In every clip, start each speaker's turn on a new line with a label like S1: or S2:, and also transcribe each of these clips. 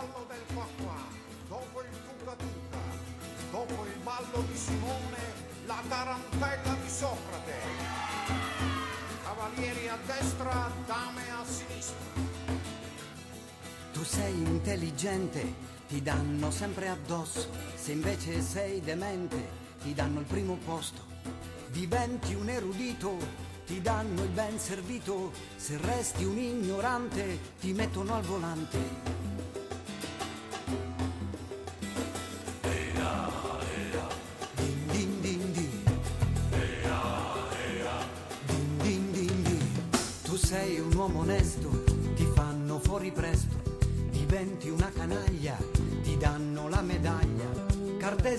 S1: ballo del qua qua, dopo il tuca tuca, dopo il ballo di Simone, la tarantella di Socrate. Cavalieri a destra, dame a sinistra.
S2: Tu sei intelligente, ti danno sempre addosso. Se invece sei demente, ti danno il primo posto. Diventi un erudito, ti danno il ben servito. Se resti un ignorante, ti mettono al volante.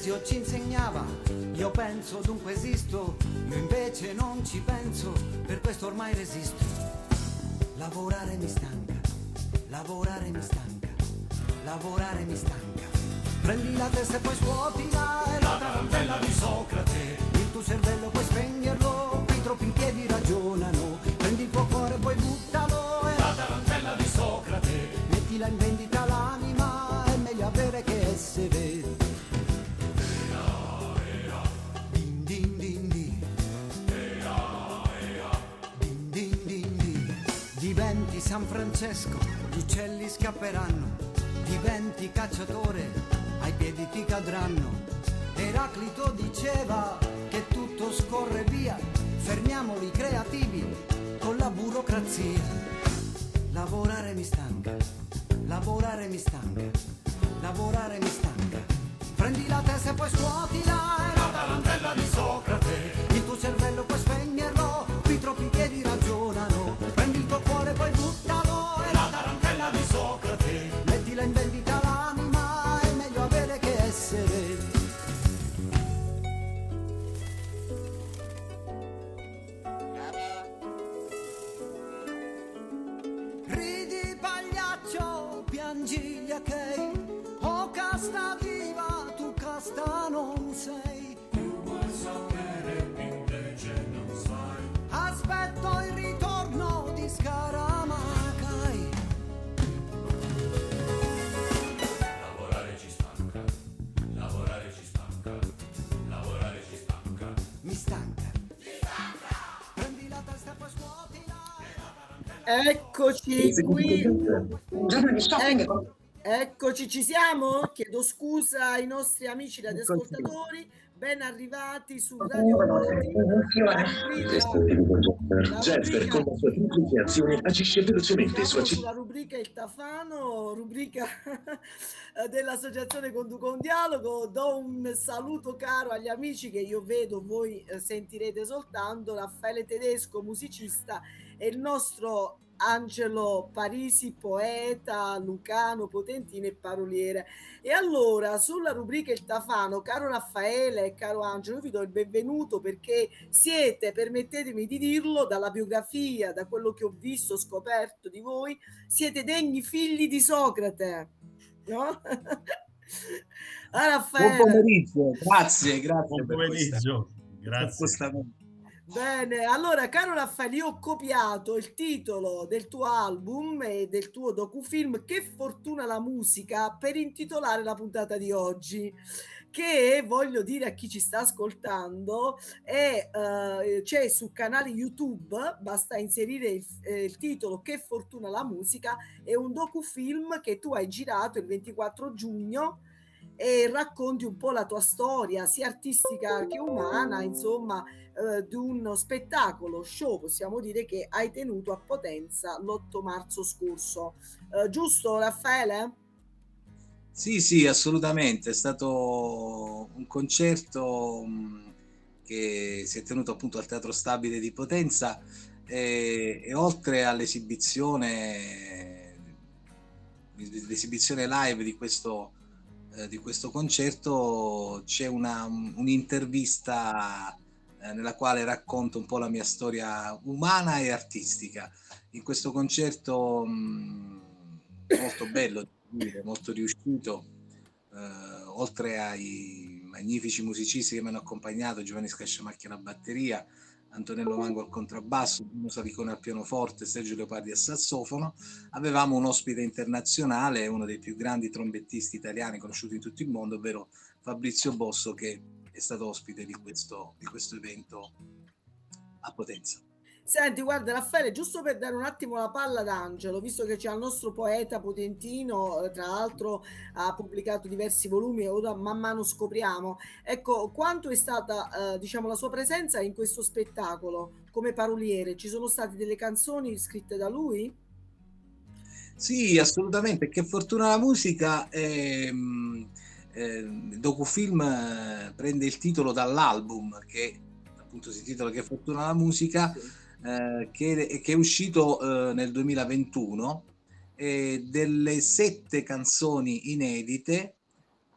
S2: Cartesio ci insegnava, io penso dunque esisto, io invece non ci penso, per questo ormai resisto. Lavorare mi stanca, lavorare mi stanca, lavorare mi stanca. Prendi la testa e poi scuotila, è la tarantella di Socrate. Il tuo cervello puoi spegnerlo, Francesco, gli uccelli scapperanno. Diventi cacciatore, ai piedi ti cadranno. Eraclito diceva che tutto scorre via, fermiamoli creativi con la burocrazia. Lavorare mi stanca, lavorare mi stanca, lavorare mi stanca. Prendi la testa e poi scuotila, è la tarantella di Socrate.
S3: Eccoci qui.
S4: Un giorno di shopping con
S3: Ecco- eccoci, ci siamo? Chiedo scusa ai nostri amici radioascoltatori. Ben arrivati su Radio
S5: Jeffer con la sua triplice azione agisce velocemente AC
S3: sulla rubrica Il Tafano, rubrica dell'Associazione Conduca un Dialogo. Do un saluto caro agli amici che io vedo, voi eh, sentirete soltanto, Raffaele Tedesco, musicista, e il nostro Angelo Parisi, poeta, lucano, potentino e paroliere. E allora, sulla rubrica Il Tafano, caro Raffaele e caro Angelo, io vi do il benvenuto perché siete, permettetemi di dirlo, dalla biografia, da quello che ho visto, scoperto di voi, siete degni figli di Socrate. No? ah,
S6: Buon
S3: Raffaele,
S6: pomeriggio, grazie, grazie
S7: Buon
S6: per questa-
S7: pomeriggio,
S6: per
S7: grazie.
S3: Bene, allora caro Raffaele, io ho copiato il titolo del tuo album e del tuo docufilm Che fortuna la musica per intitolare la puntata di oggi, che voglio dire a chi ci sta ascoltando è, eh, c'è sul canale YouTube, basta inserire il, eh, il titolo Che fortuna la musica, è un docufilm che tu hai girato il 24 giugno e racconti un po' la tua storia sia artistica che umana, insomma, eh, di uno spettacolo show, possiamo dire, che hai tenuto a Potenza l'8 marzo scorso. Eh, giusto, Raffaele?
S6: Sì, sì, assolutamente. È stato un concerto mh, che si è tenuto appunto al Teatro Stabile di Potenza e, e oltre all'esibizione, l'esibizione live di questo, eh, di questo concerto c'è una, un'intervista eh, nella quale racconto un po' la mia storia umana e artistica. In questo concerto mh, molto bello, molto riuscito, eh, oltre ai magnifici musicisti che mi hanno accompagnato, Giovanni Scasciamacchi alla batteria, Antonello Mango al contrabbasso, Bruno Salicone al pianoforte, Sergio Leopardi al sassofono. Avevamo un ospite internazionale, uno dei più grandi trombettisti italiani conosciuti in tutto il mondo, ovvero Fabrizio Bosso, che è stato ospite di questo, di questo evento a Potenza.
S3: Senti, guarda Raffaele, giusto per dare un attimo la palla ad Angelo, visto che c'è il nostro poeta potentino, eh, tra l'altro ha pubblicato diversi volumi e ora man mano scopriamo. Ecco, quanto è stata, eh, diciamo, la sua presenza in questo spettacolo come paroliere? Ci sono state delle canzoni scritte da lui?
S6: Sì, assolutamente. Che fortuna la musica. Ehm, eh, il docufilm prende il titolo dall'album che appunto si intitola Che fortuna la musica. Sì eh, che, che, è uscito eh, nel 2021 e delle sette canzoni inedite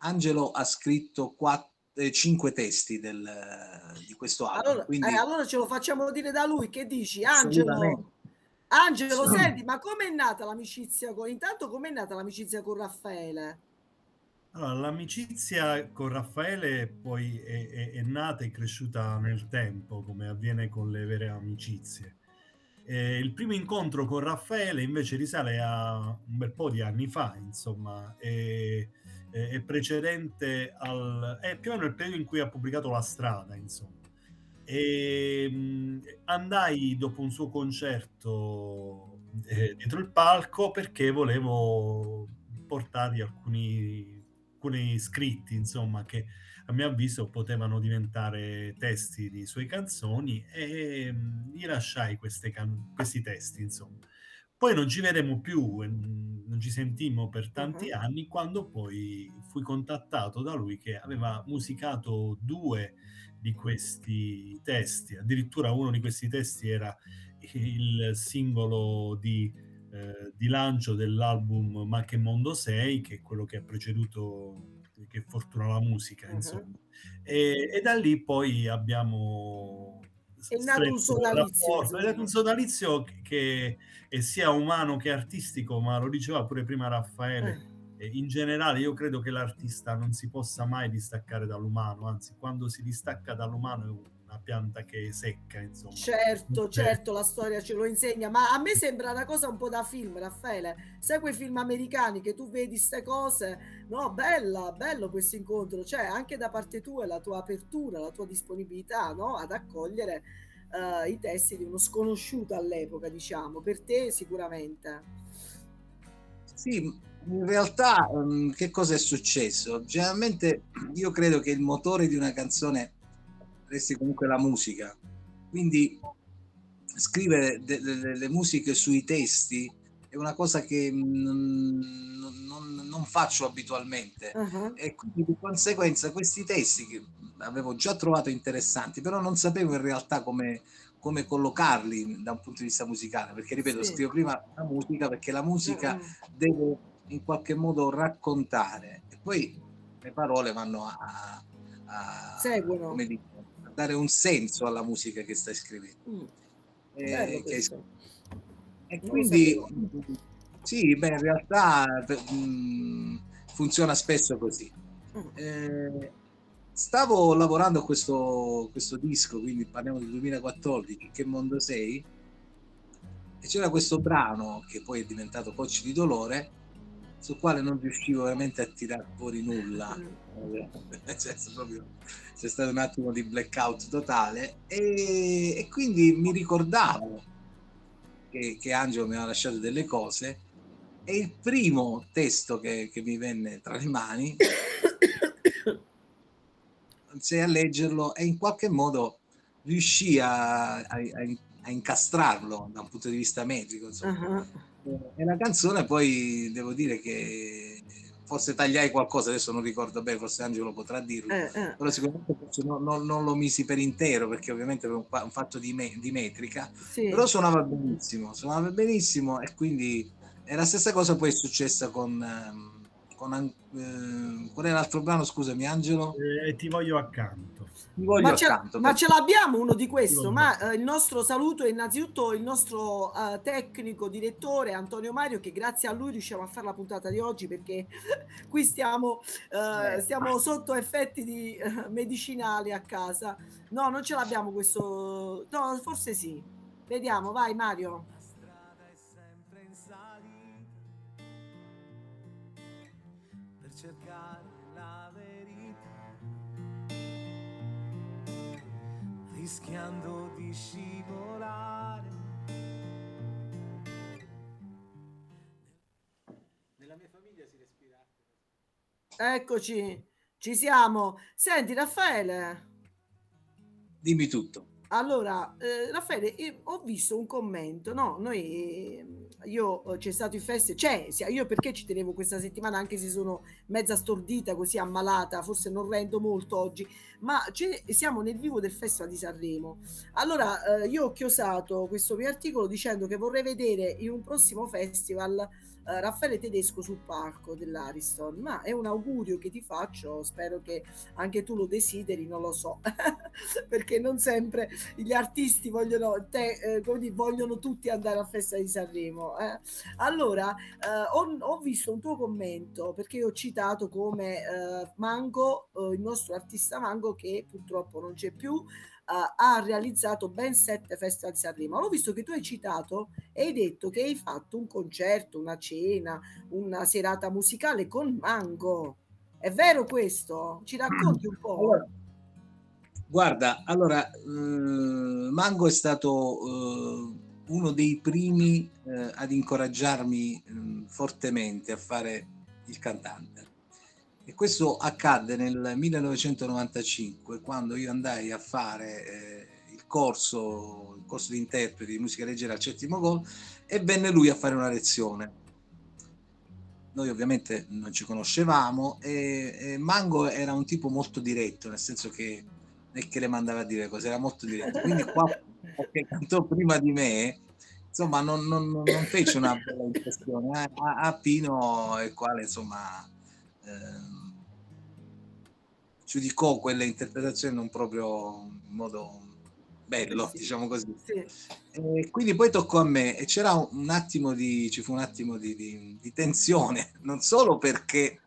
S6: Angelo ha scritto quattro, eh, cinque testi del, di questo album.
S3: Allora, quindi... eh, allora, ce lo facciamo dire da lui, che dici? Angelo, Angelo senti, ma com'è nata l'amicizia con... Intanto com'è nata l'amicizia con Raffaele?
S7: Allora, l'amicizia con Raffaele poi è, è, è, nata e cresciuta nel tempo, come avviene con le vere amicizie. E il primo incontro con Raffaele invece risale a un bel po' di anni fa, insomma, è, è precedente al... è più o meno il periodo in cui ha pubblicato La strada, insomma. E andai dopo un suo concerto eh, dietro il palco perché volevo portargli alcuni alcuni scritti, insomma, che a mio avviso potevano diventare testi di sue canzoni e mh, gli lasciai can- questi testi, insomma. Poi non ci vedemmo più, non ci sentimmo per tanti uh-huh. anni, quando poi fui contattato da lui che aveva musicato due di questi testi, addirittura uno di questi testi era il singolo di eh, di lancio dell'album Ma che mondo sei, che è quello che ha preceduto Che fortuna la musica, uh-huh. insomma. E, e, da lì poi abbiamo...
S3: È nato un sodalizio.
S7: È nato un sodalizio che, che è sia umano che artistico, ma lo diceva pure prima Raffaele. Eh. In generale, io credo che l'artista non si possa mai distaccare dall'umano, anzi, quando si distacca dall'umano è un una pianta che è secca, insomma.
S3: Certo, certo, la storia ce lo insegna, ma a me sembra una cosa un po' da film, Raffaele. Sai quei film americani che tu vedi queste cose? No, bella, bello questo incontro, cioè anche da parte tua la tua apertura, la tua disponibilità, no? Ad accogliere uh, i testi di uno sconosciuto all'epoca, diciamo, per te sicuramente.
S6: Sì, in realtà um, che cosa è successo? Generalmente io credo che il motore di una canzone resti comunque la musica. Quindi scrivere delle de- musiche sui testi è una cosa che non, non, non faccio abitualmente uh-huh. e quindi di conseguenza questi testi che avevo già trovato interessanti, però non sapevo in realtà come, come collocarli da un punto di vista musicale, perché ripeto, sì. scrivo prima la musica perché la musica uh-huh. deve in qualche modo raccontare e poi le parole vanno a, a
S3: seguono.
S6: Come dico, dare un senso alla musica che stai scrivendo. Mm.
S3: Eh, che...
S6: E quindi sì, beh, in realtà mh, mm, funziona spesso così. Mm. Eh, stavo lavorando a questo, questo disco, quindi parliamo del 2014, Che mondo sei? E c'era questo brano che poi è diventato Cocci di dolore, sul quale non riuscivo veramente a tirare fuori nulla. Mm. Cioè, proprio, c'è stato un attimo di blackout totale e, e quindi mi ricordavo che, che, Angelo mi aveva lasciato delle cose e il primo testo che, che mi venne tra le mani iniziai a leggerlo e in qualche modo riuscì a, a, a incastrarlo da un punto di vista metrico. Uh-huh e la canzone poi devo dire che forse tagliai qualcosa, adesso non ricordo bene, forse Angelo potrà dirlo, eh, eh. però sicuramente non, non, non, lo misi per intero perché ovviamente è un, un fatto di, me, di metrica, sì. però suonava benissimo, suonava benissimo e quindi è la stessa cosa poi è successa con, um, con eh, qual è l'altro brano? Scusami, Angelo.
S7: E ti voglio accanto.
S3: Ma ce,
S6: accanto.
S3: ma ce l'abbiamo uno di questo, ma eh, il nostro saluto è innanzitutto il nostro eh, tecnico, direttore Antonio Mario, che grazie a lui riusciamo a fare la puntata di oggi perché qui stiamo, eh,
S6: Eh,
S3: stiamo sotto effetti di, eh, medicinali a casa. No, non ce l'abbiamo questo, no, forse sì. Vediamo, vai Mario.
S2: Rischiando di scivolare. Nella mia famiglia si respira.
S3: Eccoci, ci siamo. Senti Raffaele.
S6: Dimmi tutto.
S3: Allora, eh, Raffaele, io ho visto un commento, no? Noi, eh, io eh, c'è stato il festival, sia- io perché ci tenevo questa settimana, anche se sono mezza stordita, così ammalata, forse non rendo molto oggi, ma siamo nel vivo del Festival di Sanremo. Allora, eh, io ho chiosato questo mio articolo dicendo che vorrei vedere in un prossimo festival eh, Raffaele Tedesco sul palco dell'Ariston, ma è un augurio che ti faccio, spero che anche tu lo desideri, non lo so, perché non sempre gli artisti vogliono, te, eh, dire, vogliono tutti andare al Festa di Sanremo. eh. Allora, eh, ho, ho visto un tuo commento perché io ho citato come eh, Mango, il nostro artista Mango, che purtroppo non c'è più, ha realizzato ben sette festival di Sanremo. L'ho visto che tu hai citato e hai detto che hai fatto un concerto, una cena, una serata musicale con Mango. È vero questo? Ci racconti un po'?
S6: Allora, guarda, allora, eh, Mango è stato eh, uno dei primi eh, ad incoraggiarmi eh, fortemente a fare il cantante. E questo accadde nel 1995, quando io andai a fare eh, il corso, il corso di interpreti di musica leggera al Settimo Gol e venne lui a fare una lezione. Noi ovviamente non ci conoscevamo e, e Mango era un tipo molto diretto, nel senso che non è che le mandava a dire cose, era molto diretto. Quindi qua che cantò prima di me, insomma, non, non- non- fece una bella impressione eh, a, a Pino, il quale insomma giudicò quelle interpretazioni non proprio in modo bello,
S3: Sì.
S6: diciamo così.
S3: Sì.
S6: E quindi poi toccò a me e c'era un un attimo di, ci fu un attimo di, di- di tensione, non solo perché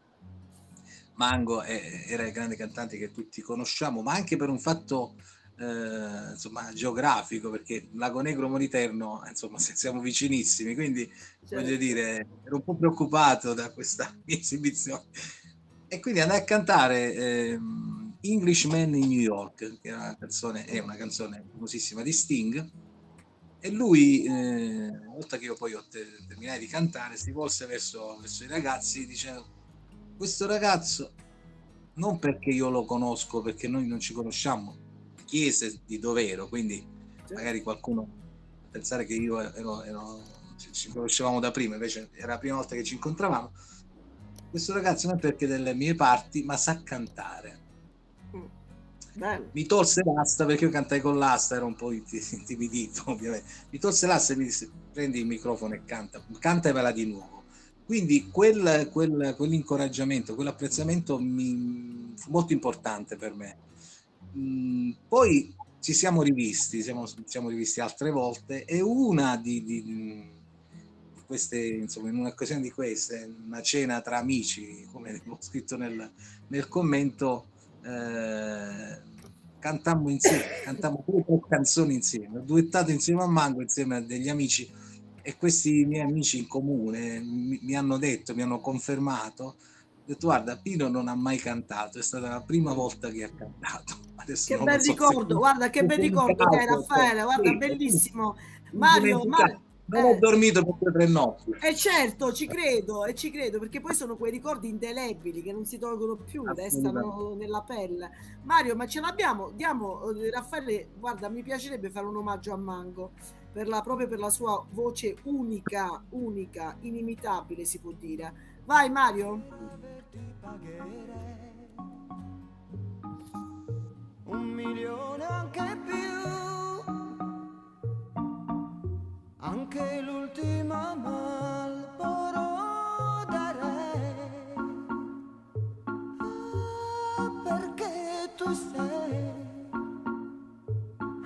S6: Mango è- era il grande cantante che tutti conosciamo, ma anche per un fatto eh, insomma, geografico, perché Lago Negro Moniterno, insomma, siamo vicinissimi, quindi voglio
S3: Certo.
S6: dire, ero un po' preoccupato da questa mia esibizione. E quindi andai a cantare ehm, Englishman in New York, che è una canzone, è una canzone famosissima di Sting. E lui, eh, una volta che io poi ho te- terminai di cantare, si volse verso, verso i ragazzi dicendo: Questo ragazzo, non perché io lo conosco, perché noi non ci conosciamo, chiese di dovero, quindi magari qualcuno pensare che io ero, ero- ci, conoscevamo da prima, invece era la prima volta che ci incontravamo. Questo ragazzo non è perché delle mie parti, ma sa cantare.
S3: Bello.
S6: Mi tolse l'asta perché io cantai con l'asta, ero un po' inti- intimidito ovviamente. Mi tolse l'asta e mi disse prendi il microfono e canta, cantamela di nuovo. Quindi quel, quel- quell'incoraggiamento, quell'apprezzamento mi, fu molto importante per me. Mm, poi ci siamo rivisti, siamo, siamo rivisti altre volte e una di, di- di queste, insomma, in un'occasione di queste, una cena tra amici, come ho scritto nel, nel commento, eh, cantammo insieme, cantammo due canzoni insieme, ho duettato insieme a Mango, insieme a degli amici e questi miei amici in comune mi, mi hanno detto, mi hanno confermato, detto guarda Pino non ha mai cantato, è stata la prima volta che ha cantato. Adesso
S3: Che bel
S6: so se-
S3: ricordo, guarda che bel ricordo che hai Raffaele, guarda
S6: Sì,
S3: bellissimo. Mario. Mario,
S6: non ho
S3: eh.
S6: dormito per due o tre notti.
S3: E certo, ci credo, e ci credo, perché poi sono quei ricordi indelebili che non si tolgono più, restano
S6: Assolutamente.
S3: nella pelle. Mario, ma ce l'abbiamo? Diamo, eh, Raffaele, guarda, mi piacerebbe fare un omaggio a Mango, per la, proprio per la sua voce unica, unica, inimitabile si può dire. Vai Mario ti pagherei
S2: un milione anche più, anche l'ultima malboro darei, ah, perché tu sei.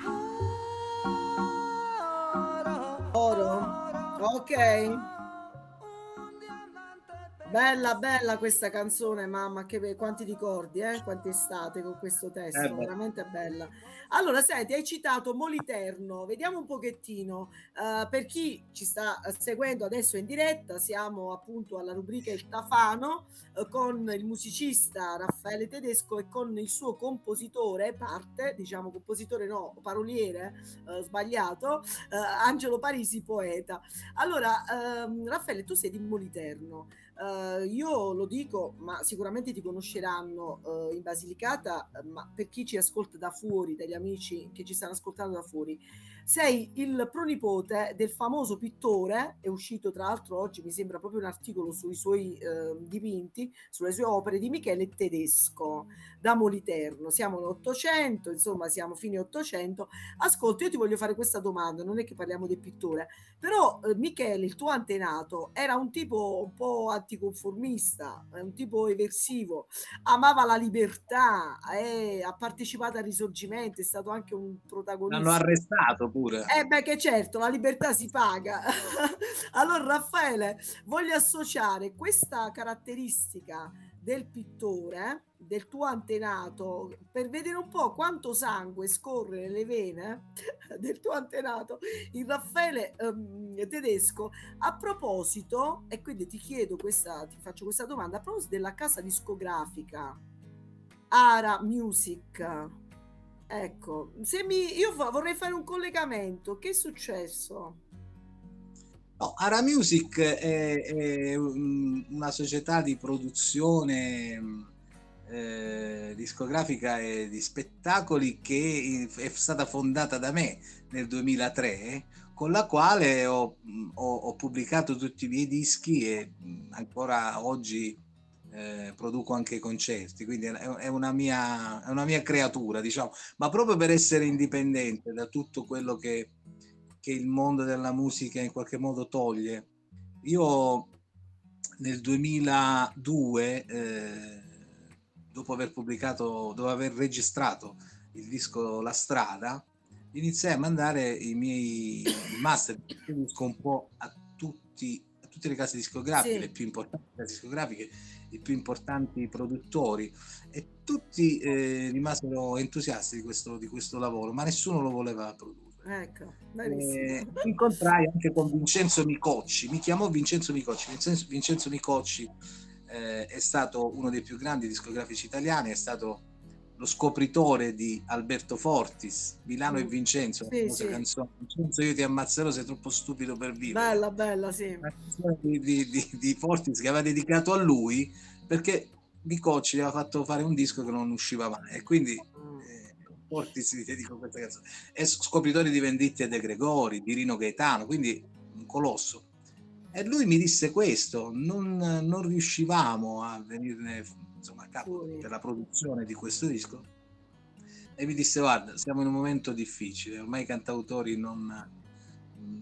S2: Ah, Oro.
S3: Ok. Bella, bella questa canzone, mamma, che be- quanti ricordi, eh? Quante estate con questo testo,
S6: Eh
S3: veramente bella. Allora, senti, hai citato Moliterno, vediamo un pochettino, eh, per chi ci sta eh, seguendo adesso in diretta, siamo appunto alla rubrica Il Tafano eh, con il musicista Raffaele Tedesco e con il suo compositore, parte, diciamo compositore no, paroliere, eh, sbagliato, Angelo Parisi, poeta. Allora, ehm, Raffaele, tu sei di Moliterno. Eh, io lo dico, ma sicuramente ti conosceranno eh, in Basilicata, ma per chi ci ascolta da fuori, dagli amici che ci stanno ascoltando da fuori, sei il pronipote del famoso pittore, è uscito tra l'altro oggi, mi sembra proprio un articolo sui suoi eh, dipinti, sulle sue opere di Michele Tedesco da Moliterno. Siamo nell'Ottocento, insomma, siamo fine Ottocento. Ascolta, io ti voglio fare questa domanda, non è che parliamo del pittore, però eh, Michele, il tuo antenato, era un tipo un po' anticonformista, un tipo eversivo, amava la libertà, eh, ha partecipato al risorgimento, è stato anche un protagonista.
S6: L'hanno arrestato pure.
S3: Eh beh, che certo, la libertà si paga. allora, Raffaele, voglio associare questa caratteristica del pittore, del tuo antenato, per vedere un po' quanto sangue scorre nelle vene del tuo antenato, il Raffaele ehm, tedesco. A proposito, e quindi ti chiedo questa, ti faccio questa domanda, a proposito della casa discografica Ara Music. Ecco, se mi, io vorrei fare un collegamento. Che è successo?
S6: No, Ara Music è, è un- una società di produzione eh, discografica e di spettacoli che è stata fondata da me nel 2003, con la quale ho, ho- ho pubblicato tutti i miei dischi e ancora oggi eh, produco anche concerti, quindi è, è una mia, è una mia creatura, diciamo, ma proprio per essere indipendente da tutto quello che che il mondo della musica in qualche modo toglie. Io nel 2002, eh, dopo aver pubblicato, dopo aver registrato il disco La Strada, iniziai a mandare i miei master un po' a, tutti, a tutte le case discografiche,
S3: Sì.
S6: le più importanti case discografiche, i più importanti produttori e tutti eh, rimasero entusiasti di questo, di questo lavoro, ma nessuno lo voleva produrre.
S3: Ecco,
S6: Eh, incontrai anche con Vincenzo Micocci, mi chiamò Vincenzo Micocci. Vincenzo, Vincenzo Micocci eh, è stato uno dei più grandi discografici italiani, è stato lo scopritore di Alberto Fortis, Milano e
S3: Mm.
S6: Vincenzo, la
S3: Sì, sì.
S6: canzone Vincenzo io ti ammazzerò, sei troppo stupido per vivere.
S3: Bella, bella, sì.
S6: Di, di- di- Fortis che aveva dedicato a lui perché Micocci gli aveva fatto fare un disco che non usciva mai e quindi
S3: Mm.
S6: eh, Fortis gli dedico questa canzone. È scopritore di Venditti e De Gregori, di Rino Gaetano, quindi un colosso. E lui mi disse questo, non, non riuscivamo a venirne insomma, a capo
S3: Fuori.
S6: per la produzione di questo disco. E mi disse, guarda, siamo in un momento difficile, ormai i cantautori non,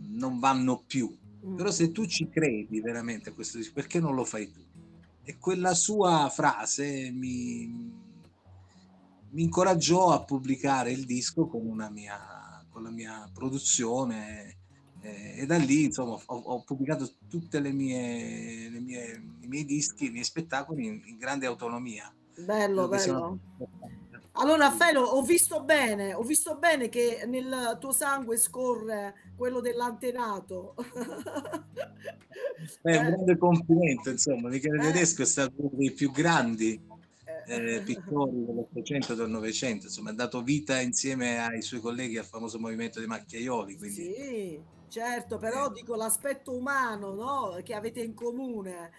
S6: non vanno più,
S3: Mm.
S6: però se tu ci credi veramente a questo disco, perché non lo fai tu? E quella sua frase mi, mi incoraggiò a pubblicare il disco con, una mia, con la mia produzione e da lì insomma ho, ho pubblicato tutte le mie, le mie, i miei dischi, i miei spettacoli in, in grande autonomia.
S3: Bello, bello.
S6: una-
S3: Allora, Raffaele, ho visto bene, ho visto bene che nel tuo sangue scorre quello dell'antenato.
S6: È un
S3: Eh,
S6: grande complimento, insomma, Michele
S3: Eh.
S6: Tedesco è stato uno dei più grandi
S3: eh,
S6: eh, pittori dell'Ottocento e del Novecento, insomma, ha dato vita insieme ai suoi colleghi al famoso movimento dei macchiaioli, quindi
S3: Sì, certo, però dico l'aspetto umano, no? Che avete in comune.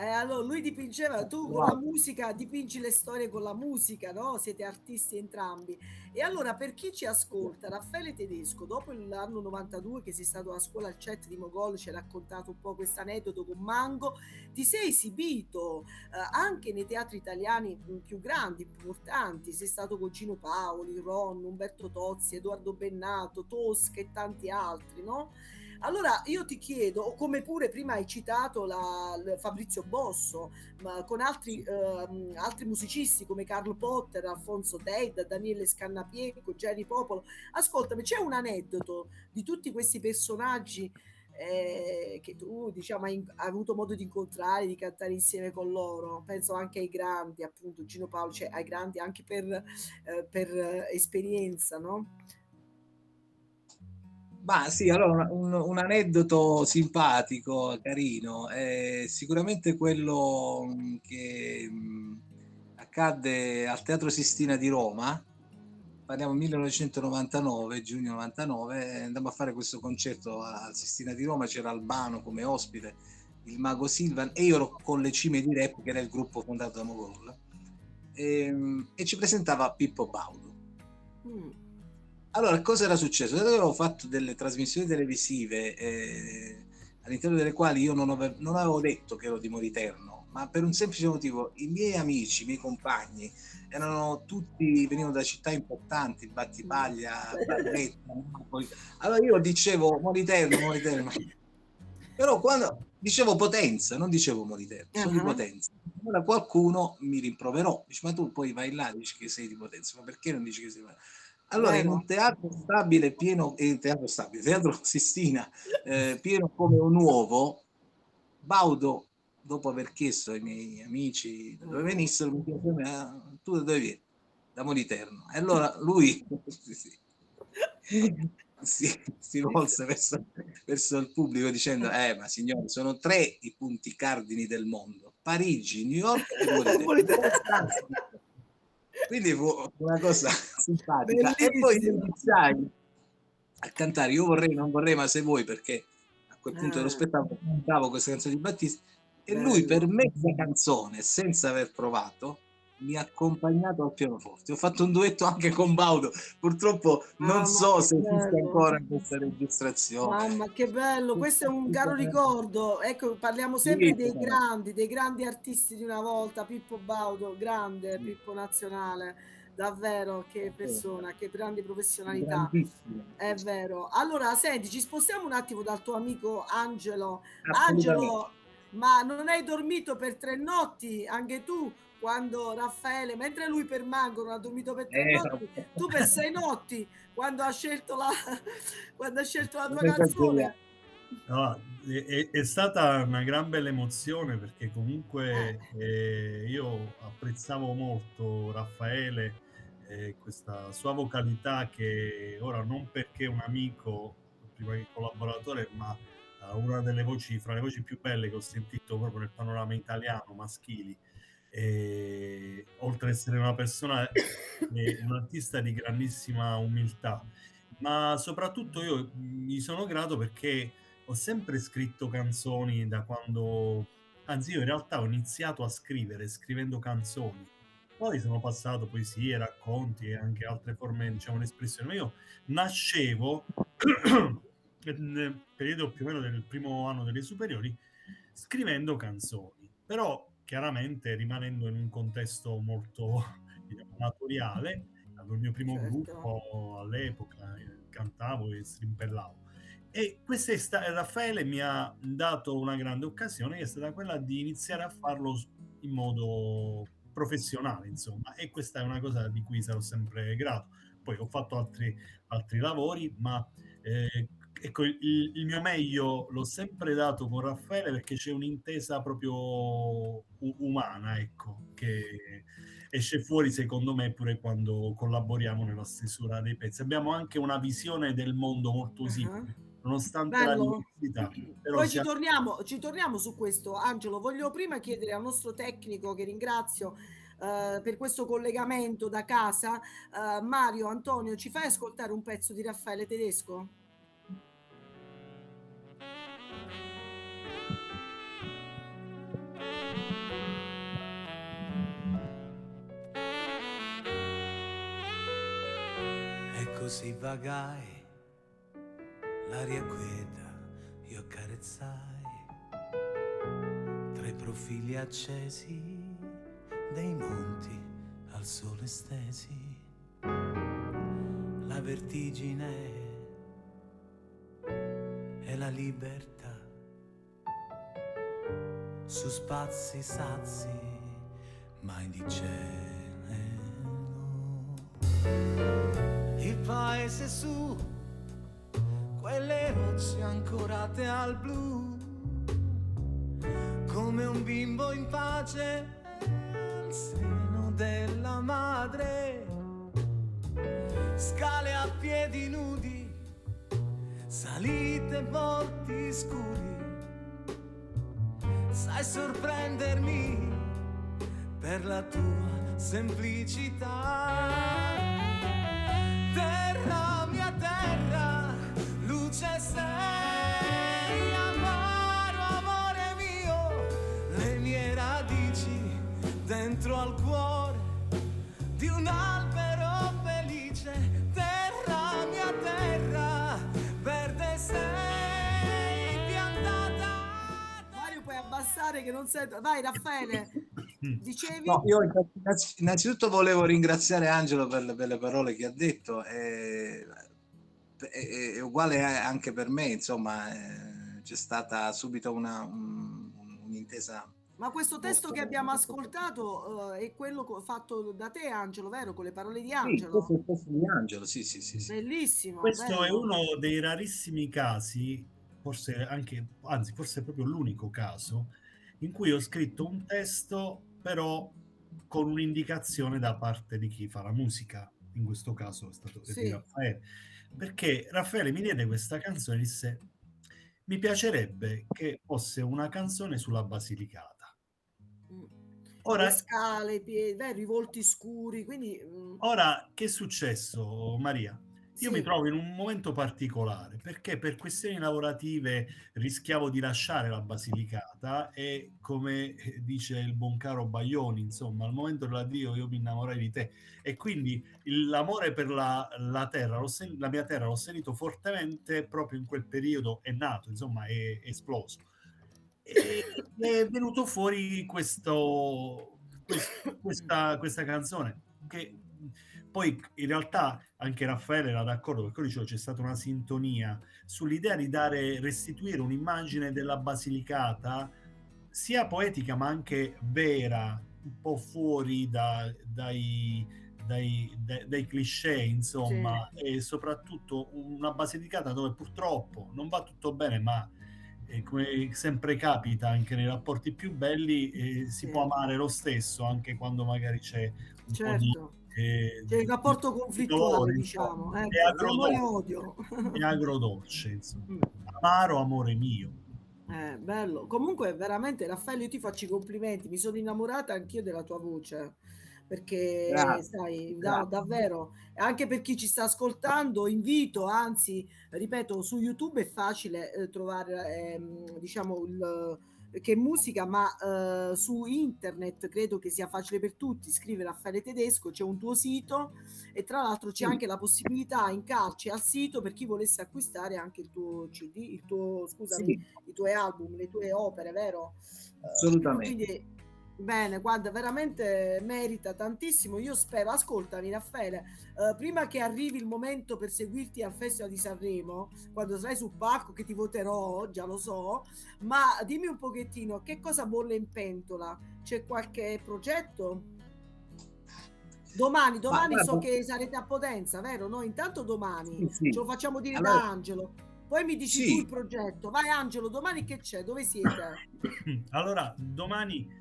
S3: Eh, allora, lui dipingeva, tu con la musica dipingi le storie con la musica, no? Siete artisti entrambi. E allora, per chi ci ascolta, Raffaele Tedesco, dopo l'anno 92 che sei stato a scuola al CET di Mogol, ci hai raccontato un po' questo aneddoto con Mango, ti sei esibito eh, anche nei teatri italiani mh, più grandi, più importanti, sei stato con Gino Paoli, Ron, Umberto Tozzi, Edoardo Bennato, Tosca e tanti altri, no? Allora io ti chiedo, come pure prima hai citato la- Fabrizio Bosso, ma con altri, ehm, altri musicisti come Carlo Potter, Alfonso Deid, Daniele Scannapieco, Jerry Popolo, ascoltami, c'è un aneddoto di tutti questi personaggi eh, che tu diciamo hai, hai, avuto modo di incontrare, di cantare insieme con loro. Penso anche ai grandi, appunto Gino Paolo, cioè ai grandi anche per, eh, per esperienza, no?
S6: Ma sì, allora un, un aneddoto simpatico, carino, è sicuramente quello mm, che mm, accadde al Teatro Sistina di Roma, parliamo 1999, giugno 99, andammo a fare questo concerto al Sistina di Roma, c'era Albano come ospite, il mago Silvan e io ero con le cime di rap che era il gruppo fondato da Mogol e, ehm, e ci presentava Pippo Baudo. Mm. Allora, cosa era successo? Io avevo fatto delle trasmissioni televisive eh, all'interno delle quali io non, ave- non avevo detto che ero di Moriterno, ma per un semplice motivo, i miei amici, i miei compagni, erano tutti, venivano da città importanti, Battipaglia, Barletta, allora io dicevo Moliterno, Moliterno, però quando dicevo Potenza, non dicevo Moliterno, sono uh-huh. di Potenza. Allora qualcuno mi rimproverò, dice ma tu poi vai là e dici che sei di Potenza, ma perché non dici che sei di Potenza? Allora, in un teatro stabile, pieno, eh, teatro stabile, teatro Sistina, eh, pieno come un uovo, Baudo dopo aver chiesto ai miei amici da dove venissero, mi chiese ah, tu da dove vieni? Da Moliterno. E allora lui si, si, si volse verso, verso, il pubblico dicendo, eh ma signori, sono tre i punti cardini del mondo, Parigi, New York e Moliterno. Quindi fu una cosa simpatica. Bellissimo. E poi iniziai a cantare, io vorrei, non vorrei, ma se vuoi, perché a quel punto ah. dello spettacolo cantavo questa canzone di Battista e lui per mezza canzone, senza aver provato, mi ha accompagnato al pianoforte. Ho fatto un duetto anche con Baudo. Purtroppo non ah, so se esiste ancora questa registrazione.
S3: Mamma, che bello! Questo è un caro ricordo. Ecco, parliamo sempre sì, dei sì. grandi, dei grandi artisti di una volta. Pippo Baudo, grande, Pippo nazionale. Davvero, che persona, che grande professionalità. È vero. Allora, senti, ci spostiamo un attimo dal tuo amico Angelo. Angelo, ma non hai dormito per tre notti anche tu quando Raffaele, mentre lui per Mango non ha dormito per tre eh, notti, no. tu per sei notti quando ha scelto la, quando ha scelto la tua canzone.
S7: No, è, è, stata una gran bella emozione perché comunque eh. Eh, io apprezzavo molto Raffaele e questa sua vocalità che ora non perché un amico, prima che collaboratore, ma una delle voci, fra le voci più belle che ho sentito proprio nel panorama italiano, maschili. E, oltre ad essere una persona, è un artista di grandissima umiltà, ma soprattutto io mi sono grato perché ho sempre scritto canzoni da quando, anzi io in realtà ho iniziato a scrivere scrivendo canzoni, poi sono passato poesie, racconti e anche altre forme, diciamo, di espressione, ma io nascevo nel periodo più o meno del primo anno delle superiori, scrivendo canzoni, però chiaramente rimanendo in un contesto molto diciamo, amatoriale. Avevo il mio primo certo. gruppo all'epoca, eh, cantavo e strimpellavo. E questa sta- Raffaele mi ha dato una grande occasione che è stata quella di iniziare a farlo in modo professionale, insomma, e questa è una cosa di cui sarò sempre grato. Poi ho fatto altri, altri lavori, ma eh, ecco, il, il, mio meglio l'ho sempre dato con Raffaele perché c'è un'intesa proprio umana, ecco, che esce fuori secondo me pure quando collaboriamo nella stesura dei pezzi. Abbiamo anche una visione del mondo molto simile. Uh-huh. Nonostante Bello. la diversità.
S3: Poi ci, torniamo, ci torniamo su questo, Angelo. Voglio prima chiedere al nostro tecnico, che ringrazio, Uh, per questo collegamento da casa. Uh, Mario, Antonio, ci fai ascoltare un pezzo di Raffaele Tedesco?
S2: Così vagai, l'aria quieta io accarezzai, tra i profili accesi dei monti al sole stesi, la vertigine e la libertà. Su spazi sazi mai di cielo paese su quelle rocce ancorate al blu, come un bimbo in pace al seno della madre, scale a piedi nudi, salite volti scuri, sai sorprendermi per la tua semplicità. Terra mia terra, luce sei, amaro amore mio, le mie radici dentro al cuore di un albero felice. Terra mia terra, verde sei piantata.
S3: Mario, puoi abbassare che non sento. Vai, Raffaele. Dicevi?
S6: No, io innanzi- innanzitutto volevo ringraziare Angelo per le belle parole che ha detto. È, è- è uguale anche per me, insomma, eh, c'è stata subito una, un- un'intesa.
S3: Ma questo testo che abbiamo ascoltato eh, è quello co- fatto da te, Angelo, vero? Con le parole di
S6: Sì,
S3: Angelo.
S6: questo è il testo di Angelo, sì, sì, sì. sì.
S3: Bellissimo.
S7: Questo è
S3: bello.
S7: uno dei rarissimi casi, forse anche, anzi, forse è proprio l'unico caso, in cui ho scritto un testo, però con un'indicazione da parte di chi fa la musica. In questo caso è stato
S3: Sì.
S7: Raffaele. Perché Raffaele mi diede questa canzone e disse: Mi piacerebbe che fosse una canzone sulla Basilicata.
S3: Mm.
S7: Ora,
S3: Le scale, i piedi, vero, i volti scuri, quindi... mm,
S7: ora, che è successo, Maria? Io
S3: sì.
S7: mi trovo in un momento particolare perché per questioni lavorative rischiavo di lasciare la Basilicata e come eh, dice il buon caro Baglioni, insomma, al momento dell'addio io mi innamorai di te e quindi l'amore per la, la terra, sen- la mia terra, l'ho sentito fortemente proprio in quel periodo, è nato, insomma, è, è esploso. E è venuto fuori questo, quest- questa, questa canzone che poi in realtà anche Raffaele era d'accordo perché io dicevo c'è stata una sintonia sull'idea di dare restituire un'immagine della Basilicata sia poetica ma anche vera un po' fuori da- dai, dai, dai- dai cliché insomma e soprattutto una Basilicata dove purtroppo non va tutto bene ma eh, come sempre capita anche nei rapporti più belli eh, si
S3: Sì.
S7: può amare lo stesso anche quando magari c'è un po' di
S3: Certo.
S7: Eh,
S3: C'è il rapporto conflittuale, diciamo. Ecco,
S7: è agrodolce, è agrodolce insomma.
S3: Mm.
S7: amaro amore mio
S3: Eh, bello. Comunque, veramente, Raffaele, io ti faccio i complimenti. Mi sono innamorata anch'io della tua voce. Perché,
S6: Grazie,
S3: sai, da- davvero, anche per chi ci sta ascoltando, invito, anzi, ripeto, su YouTube è facile eh, trovare, ehm, diciamo, il, che musica, ma eh, su internet credo che sia facile per tutti. Scrive Raffaele Tedesco, c'è un tuo sito e tra l'altro c'è anche la possibilità in calce al sito per chi volesse acquistare anche il tuo CD, il tuo, scusami,
S6: Sì,
S3: i tuoi album, le tue opere, vero? Eh,
S6: assolutamente.
S3: Quindi, bene, guarda, veramente merita tantissimo. Io spero, ascoltami Raffaele, eh, prima che arrivi il momento per seguirti al Festival di Sanremo, quando sarai sul palco che ti voterò, già lo so, ma dimmi un pochettino che cosa bolle in pentola? C'è qualche progetto? Domani, domani
S6: Ma
S3: so
S6: guarda-
S3: che sarete a Potenza, vero? No, intanto domani
S6: Sì, sì.
S3: ce lo facciamo dire
S6: Allora-
S3: da Angelo. Poi mi dici
S6: Sì.
S3: tu il progetto. Vai Angelo, domani che c'è? Dove siete?
S7: allora domani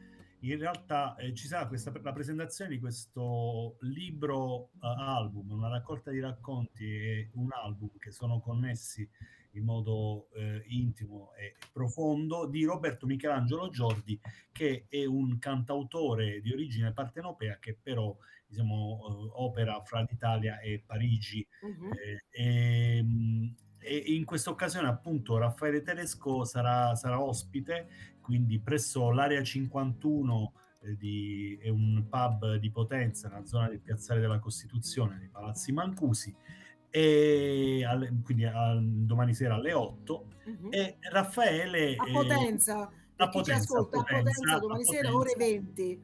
S7: in realtà eh, ci sarà questa la presentazione di questo libro eh, album una raccolta di racconti e un album che sono connessi in modo eh, intimo e profondo di Roberto Michelangelo Giordi che è un cantautore di origine partenopea che però diciamo eh, opera fra l'Italia e Parigi
S3: Mhm.
S7: eh, ehm, e in questa occasione appunto Raffaele Tedesco sarà, sarà ospite quindi presso l'area 51 eh, di, è un pub di Potenza nella zona del piazzale della Costituzione nei Palazzi Mancusi e alle- quindi al- domani sera alle 8
S3: Mhm.
S7: e Raffaele
S3: a
S7: eh,
S3: Potenza, per
S7: a
S3: chi ci
S7: Potenza,
S3: ascolta, Potenza,
S7: a
S3: domani sera
S7: Potenza.
S3: ore 20.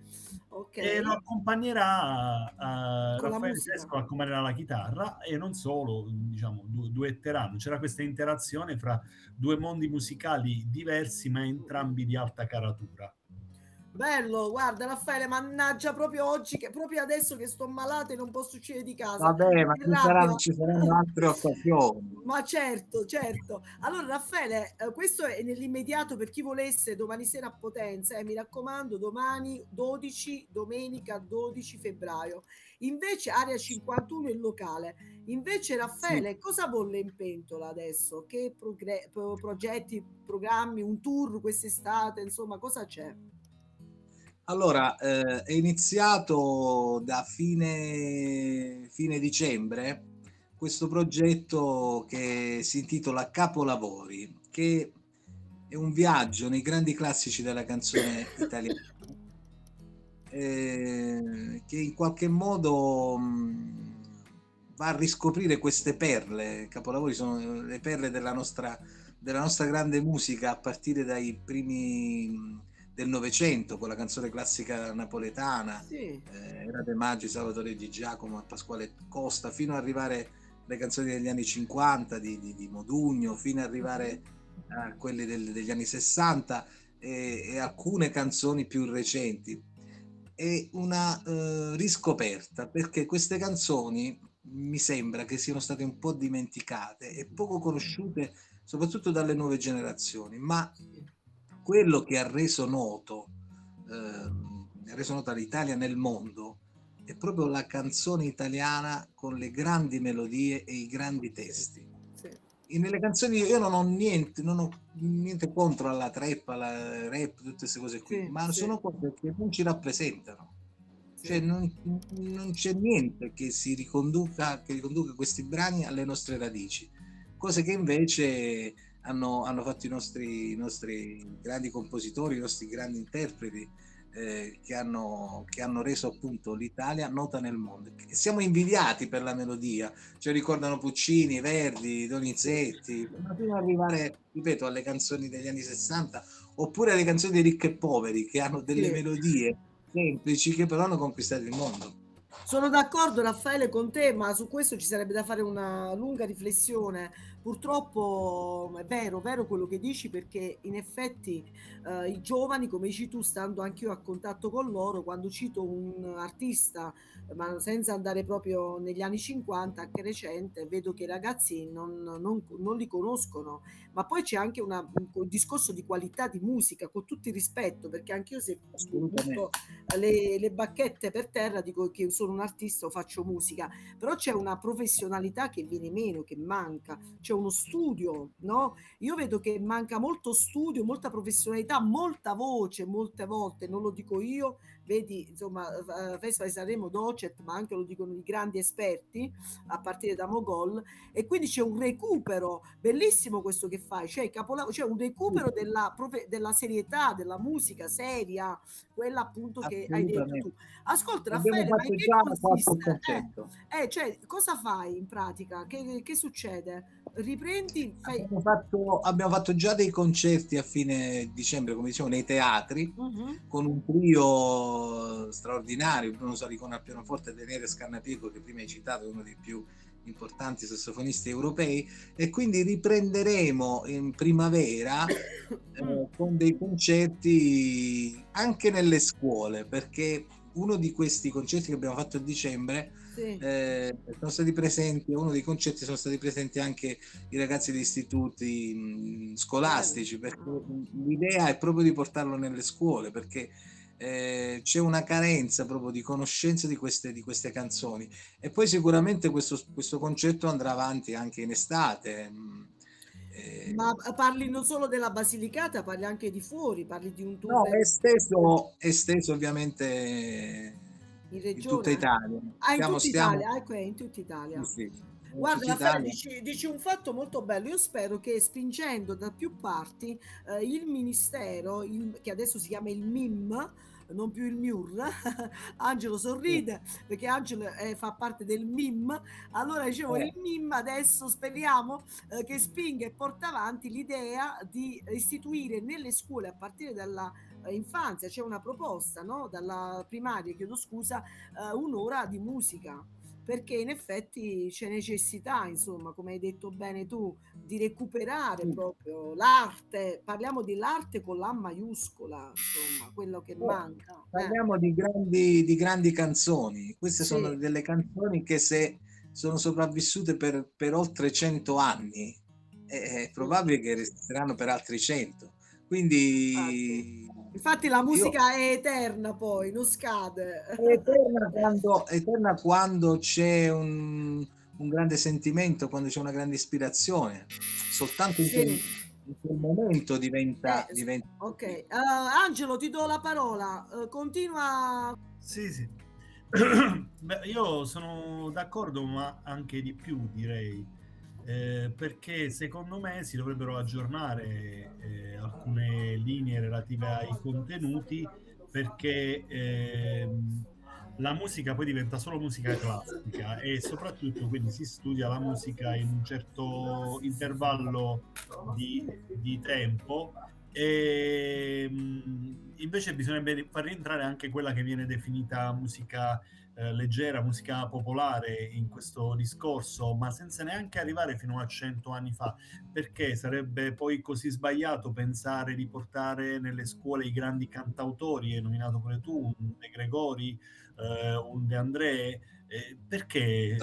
S3: Ok.
S7: e lo accompagnerà uh,
S3: Con la
S7: Raffaele. Tedesco accompagnerà la chitarra e non solo diciamo du- duetteranno c'era questa interazione fra due mondi musicali diversi ma entrambi di alta caratura
S3: Bello, guarda Raffaele, mannaggia proprio oggi, che proprio adesso che sto malata e non posso uscire di casa.
S6: Vabbè, ma ci saranno, ci saranno altre occasioni.
S3: Ma certo, certo. Allora Raffaele, eh, questo è nell'immediato per chi volesse domani sera a Potenza, eh, mi raccomando, domani 12, domenica 12 febbraio. Invece area 51 il locale. Invece Raffaele, cosa bolle in pentola adesso? Che progre- pro- progetti, programmi, un tour quest'estate, insomma, cosa c'è?
S6: Allora, eh, è iniziato da fine, fine dicembre questo progetto che si intitola Capolavori, che è un viaggio nei grandi classici della canzone italiana, eh, che in qualche modo mh, va a riscoprire queste perle. Capolavori sono le perle della nostra, della nostra grande musica a partire dai primi mh, del Novecento con la canzone classica napoletana,
S3: Sì,
S6: eh, Era De Maggi, Salvatore Di Giacomo Pasquale Costa, fino ad arrivare alle canzoni degli anni 50 di, di- di Modugno, fino ad arrivare a quelle del- degli anni 60 e, e alcune canzoni più recenti. È una eh, riscoperta perché queste canzoni mi sembra che siano state un po' dimenticate e poco conosciute soprattutto dalle nuove generazioni, ma quello che ha reso noto, ha reso nota l'Italia nel mondo è proprio la canzone italiana con le grandi melodie e i grandi testi.
S3: sì.
S6: E nelle canzoni io non ho niente, non ho niente contro alla trap, alla rap, tutte queste cose qui,
S3: Sì,
S6: ma
S3: sì.
S6: sono cose che non ci rappresentano. Cioè non, non c'è niente che si riconduca, che riconduca questi brani alle nostre radici, cose che invece hanno, hanno fatto i nostri, i nostri grandi compositori, i nostri grandi interpreti, eh, che, hanno, che hanno reso appunto l'Italia nota nel mondo. E siamo invidiati per la melodia, cioè ricordano Puccini, Verdi, Donizetti, ma fino ad arrivare, ripeto, alle canzoni degli anni 60 oppure alle canzoni dei ricchi e poveri che hanno delle
S3: Sì.
S6: melodie semplici che però hanno conquistato il mondo.
S3: Sono d'accordo Raffaele con te, ma su questo ci sarebbe da fare una lunga riflessione. Purtroppo è vero, vero quello che dici perché in effetti eh, i giovani, come dici tu, stando anch'io a contatto con loro, quando cito un artista, ma senza andare proprio negli anni 50, anche recente, vedo che i ragazzi non, non- non li conoscono. Ma poi c'è anche una- un discorso di qualità di musica, con tutto il rispetto, perché anch'io se butto le, le bacchette per terra dico che sono un artista o faccio musica, però c'è una professionalità che viene meno, che manca, c'è uno studio, no? Io vedo che manca molto studio, molta professionalità, molta voce, molte volte, non lo dico io, vedi, insomma, eh, Festival di Sanremo Docet, ma anche lo dicono i grandi esperti, a partire da Mogol, e quindi c'è un recupero, bellissimo questo che fai, cioè, capolavoro, c'è un recupero della, della serietà, della musica seria, quella appunto che hai detto tu. Ascolta Raffaele, ma in che consiste? Eh, eh, cioè, cosa fai in pratica? Che, che succede? Riprendi, fai...
S6: Abbiamo fatto, abbiamo fatto già dei concerti a fine dicembre, come dicevo, nei teatri,
S3: Mhm.
S6: con un trio straordinario, Bruno Salicone al pianoforte e Daniele Scarnapico, che prima hai citato, è uno dei più importanti sassofonisti europei, e quindi riprenderemo in primavera eh, con dei concerti anche nelle scuole, perché uno di questi concerti che abbiamo fatto a dicembre
S3: Sì.
S6: eh, sono stati presenti, uno dei concerti sono stati presenti anche i ragazzi di istituti mh, scolastici, perché l'idea è proprio di portarlo nelle scuole, perché eh, c'è una carenza proprio di conoscenza di queste, di queste canzoni. E poi sicuramente questo, questo concetto andrà avanti anche in estate. mh, eh,
S3: Ma parli non solo della Basilicata, parli anche di fuori, parli di un tour
S6: no, è esteso, esteso ovviamente
S3: in
S6: in tutta Italia.
S3: Ah, in
S6: Stiamo-
S3: tutta
S6: stiamo-
S3: Italia, ecco, è in tutta Italia.
S6: sì, sì,
S3: Guarda, Raffaele, dici, dici un fatto molto bello. Io spero che spingendo da più parti eh, il ministero, il- che adesso si chiama il MIM, non più il MIUR, Angelo sorride perché Angelo eh, fa parte del MIM. Allora dicevo,
S6: Eh.
S3: il MIM adesso speriamo eh, che spinga e porta avanti l'idea di istituire nelle scuole a partire dalla eh, infanzia, c'è una proposta, no? Dalla primaria, chiedo scusa, eh, un'ora di musica perché in effetti c'è necessità, insomma, come hai detto bene tu, di recuperare proprio l'arte. Parliamo dell'arte con la maiuscola, insomma, quello che manca. eh.
S6: Parliamo di grandi, di grandi canzoni. Queste
S3: Sì.
S6: sono delle canzoni che se sono sopravvissute per, per oltre 100 anni, è, è probabile che resteranno per altri 100. Quindi
S3: Infatti la musica è eterna poi, non scade.
S6: è eterna quando, eterna quando c'è un, un grande sentimento, quando c'è una grande ispirazione. Soltanto in,
S3: Sì.
S6: quel, in quel momento diventa,
S3: Eh,
S6: diventa
S3: Ok, Eh, Angelo, ti do la parola. Eh, continua.
S7: Sì, sì. Beh, io sono d'accordo, ma anche di più, direi. Eh, perché secondo me si dovrebbero aggiornare eh, alcune linee relative ai contenuti perché ehm, la musica poi diventa solo musica classica e soprattutto quindi si studia la musica in un certo intervallo di, di tempo. E mh, invece bisognerebbe far rientrare anche quella che viene definita musica eh, leggera, musica popolare in questo discorso, ma senza neanche arrivare fino a cento anni fa, perché sarebbe poi così sbagliato pensare di portare nelle scuole i grandi cantautori, hai nominato pure tu, un De Gregori, eh, un De André, eh, perché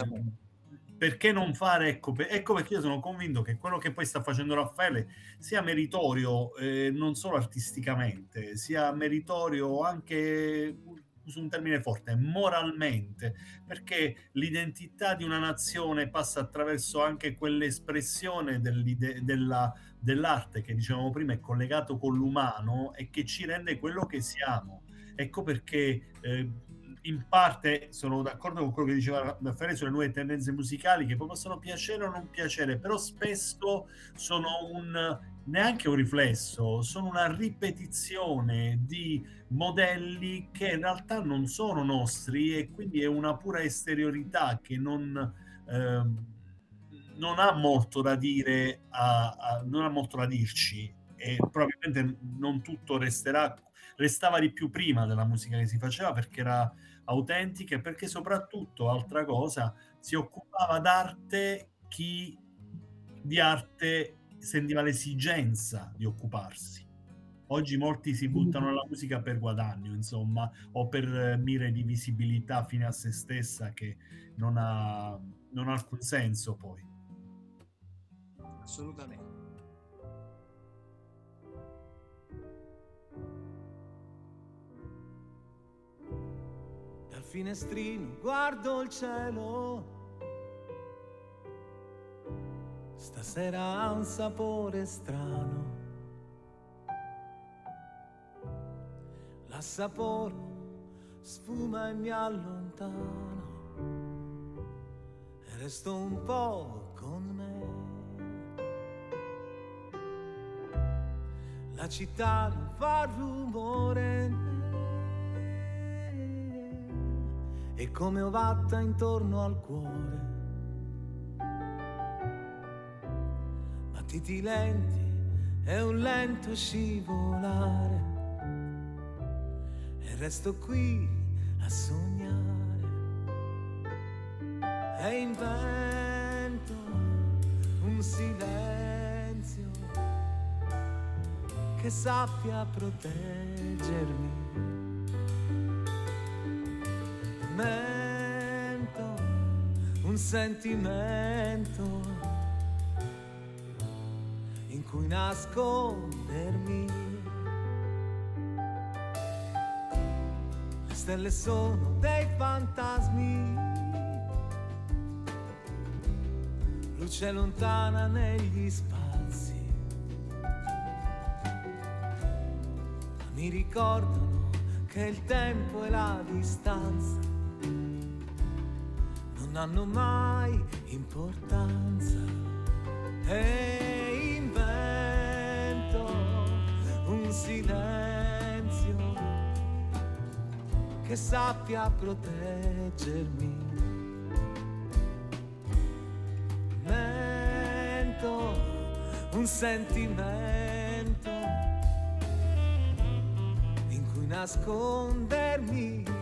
S7: perché non fare ecco, ecco perché io sono convinto che quello che poi sta facendo Raffaele sia meritorio eh, non solo artisticamente sia meritorio anche uso un termine forte moralmente perché l'identità di una nazione passa attraverso anche quell'espressione della- dell'arte che dicevamo prima è collegato con l'umano e che ci rende quello che siamo. Ecco perché eh, in parte sono d'accordo con quello che diceva Raffaele sulle nuove tendenze musicali che poi possono piacere o non piacere, però spesso sono un neanche un riflesso, sono una ripetizione di modelli che in realtà non sono nostri e quindi è una pura esteriorità che non, ehm, non ha molto da dire, a- a- non ha molto da dirci e probabilmente non tutto resterà, restava di più prima della musica che si faceva perché era autentica e perché soprattutto, altra cosa, si occupava d'arte chi di arte sentiva l'esigenza di occuparsi. Oggi molti si buttano nella musica per guadagno, insomma, o per eh, mire di visibilità fine a se stessa che non ha, non ha alcun senso poi.
S6: assolutamente.
S8: Dal finestrino guardo il cielo. Stasera ha un sapore strano. L'assaporo sfuma e mi allontano. E resto un po' con me. La città fa rumore. E come ovatta intorno al cuore. Battiti lenti è un lento scivolare. E resto qui a sognare. E invento un silenzio che sappia proteggermi. Mento un sentimento cui nascondermi. Le stelle sono dei fantasmi, luce lontana negli spazi. mi ricordano che il tempo e la distanza non hanno mai importanza. E silenzio che sappia proteggermi. Mento un sentimento in cui nascondermi.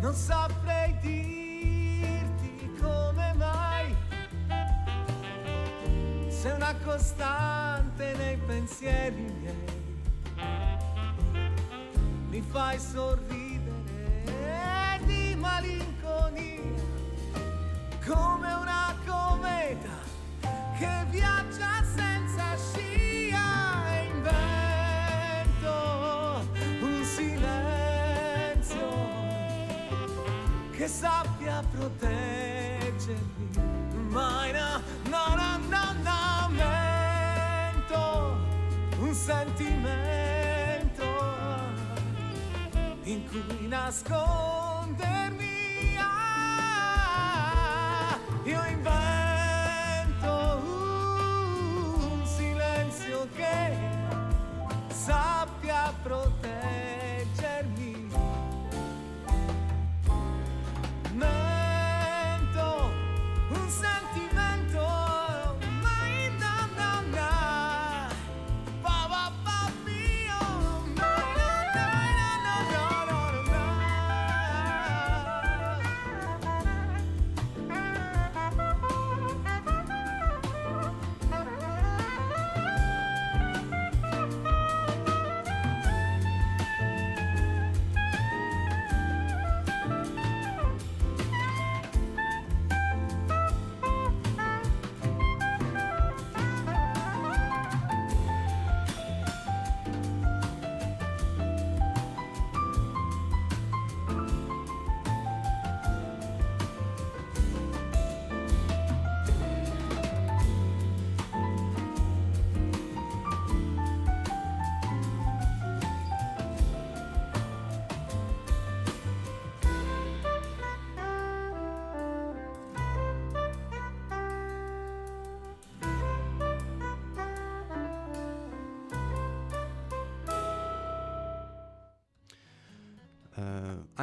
S8: non saprei costante nei pensieri miei, mi fai sorridere di malinconia, come una cometa che viaggia senza scia e invento un silenzio che sappia proteggermi. In cui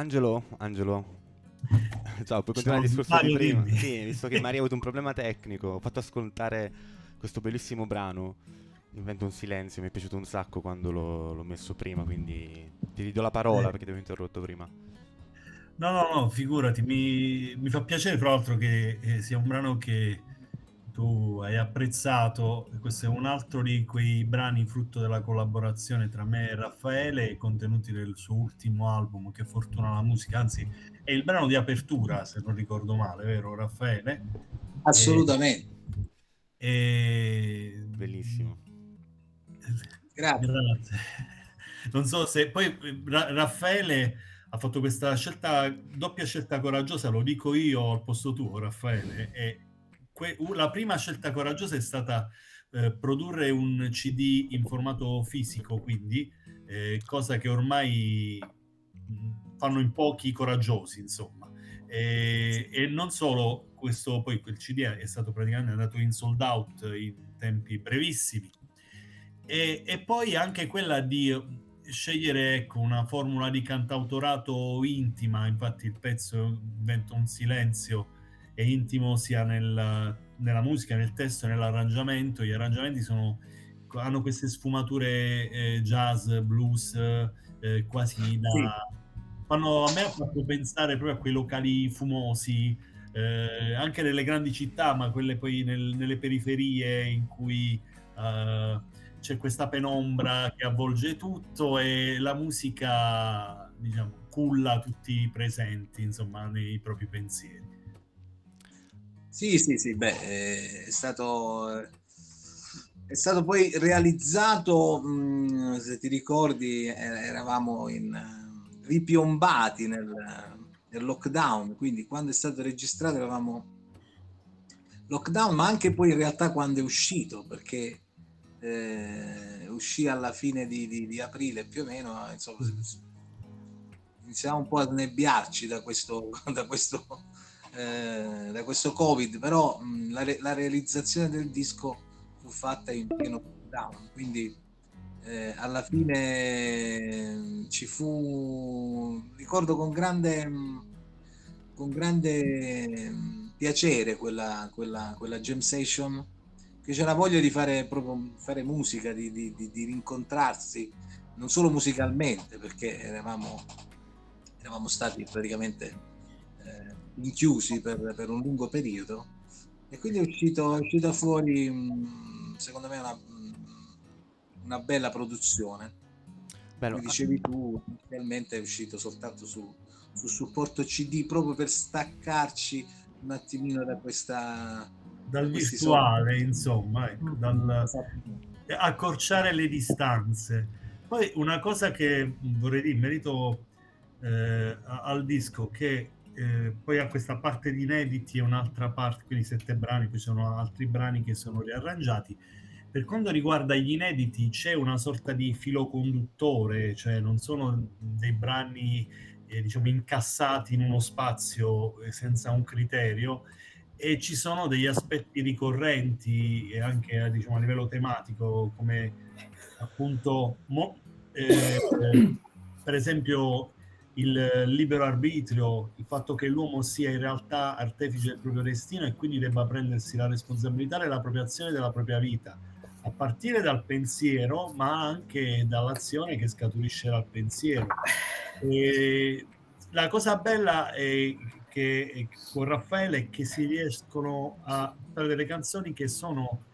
S9: Angelo, Angelo. Ciao, puoi continuare il discorso di prima?
S7: dimmi.
S9: Sì, visto che Maria ha avuto un problema tecnico, ho fatto ascoltare questo bellissimo brano. Invento un silenzio, mi è piaciuto un sacco quando l'ho, l'ho messo prima, quindi ti ridò la parola
S7: Eh.
S9: perché ti avevo interrotto prima.
S7: No, no, no, figurati, mi, mi fa piacere fra l'altro che eh, sia un brano che tu hai apprezzato. Questo è un altro di quei brani frutto della collaborazione tra me e Raffaele, contenuti nel suo ultimo album, Che fortuna la musica, anzi è il brano di apertura, se non ricordo male, vero Raffaele?
S6: Assolutamente.
S7: E...
S9: Bellissimo.
S6: Grazie.
S7: Grazie. Non so se poi Ra- Raffaele ha fatto questa scelta, doppia scelta coraggiosa, lo dico io al posto tuo, Raffaele. E que- la prima scelta coraggiosa è stata eh, produrre un CD in formato fisico, quindi eh, cosa che ormai fanno in pochi coraggiosi, insomma. E, e non solo questo, poi quel CD è stato praticamente andato in sold out in tempi brevissimi. E, e poi anche quella di scegliere ecco, una formula di cantautorato intima, infatti il pezzo inventa un silenzio, è intimo sia nel- nella musica, nel testo, nell'arrangiamento. Gli arrangiamenti sono, hanno queste sfumature eh, jazz, blues, eh, quasi da... Fanno, a me ha fatto pensare proprio a quei locali fumosi, eh, anche nelle grandi città, ma quelle poi nel- nelle periferie in cui eh, c'è questa penombra che avvolge tutto e la musica, diciamo, culla tutti i presenti, insomma, nei propri pensieri.
S6: Sì, sì, sì, beh, eh, è stato, è stato poi realizzato, se ti ricordi, eh, eravamo in, eh, ripiombati nel, nel lockdown, quindi quando è stato registrato eravamo lockdown, ma anche poi in realtà quando è uscito, perché eh, uscì alla fine di, di- di aprile più o meno, insomma, iniziamo un po' a snebbiarci da questo, da questo, eh, da questo covid, però mh, la, re- la realizzazione del disco fu fatta in pieno lockdown, quindi eh, alla fine eh, ci fu, ricordo con grande, mh, con grande mh, piacere quella, quella, quella jam session che c'era voglia di fare proprio fare musica, di, di- di- di rincontrarsi, non solo musicalmente, perché eravamo, eravamo stati praticamente inchiusi per, per, un lungo periodo. E quindi è uscito, è uscita fuori secondo me una, una bella produzione.
S9: Bello.
S6: come dicevi tu inizialmente è uscito soltanto su, su supporto cd proprio per staccarci un attimino da questa
S7: dal virtuale insomma ecco, dal, accorciare le distanze. Poi una cosa che vorrei dire in merito eh, al disco che eh, poi ha questa parte di inediti e un'altra parte, quindi sette brani, poi sono altri brani che sono riarrangiati. Per quanto riguarda gli inediti c'è una sorta di filo conduttore, cioè non sono dei brani eh, diciamo incassati in uno spazio eh, senza un criterio e ci sono degli aspetti ricorrenti anche diciamo, a livello tematico come appunto mo, eh, per esempio il libero arbitrio, il fatto che l'uomo sia in realtà artefice del proprio destino e quindi debba prendersi la responsabilità e l'appropriazione della propria vita, a partire dal pensiero, ma anche dall'azione che scaturisce dal pensiero. E la cosa bella è che con Raffaele che si riescono a fare delle canzoni che sono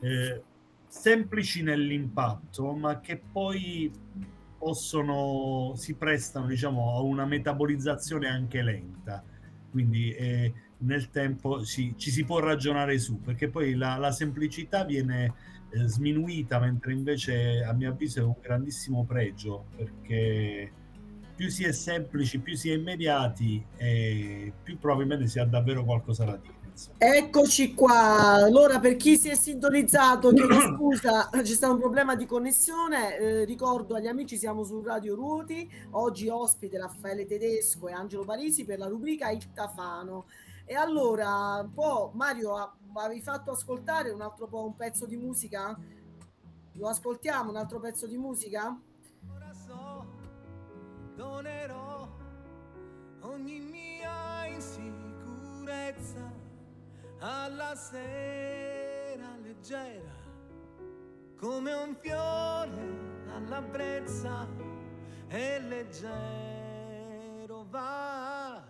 S7: eh, semplici nell'impatto, ma che poi possono, si prestano diciamo, a una metabolizzazione anche lenta. Quindi eh, nel tempo si, ci si può ragionare su, perché poi la, la semplicità viene eh, sminuita, mentre invece a mio avviso è un grandissimo pregio, perché più si è semplici, più si è immediati, e più probabilmente si ha davvero qualcosa da dire.
S3: Eccoci qua. Allora, per chi si è sintonizzato, chiedo scusa, c'è stato un problema di connessione. Eh, ricordo agli amici, siamo su Radio Ruoti. Oggi ospite Raffaele Tedesco e Angelo Parisi per la rubrica Il Tafano. E allora, un po' Mario, avevi fatto ascoltare un altro po' un pezzo di musica? Lo ascoltiamo, un altro pezzo di musica? Ora so, donerò ogni mia insicurezza alla sera leggera, come un fiore alla brezza e leggero va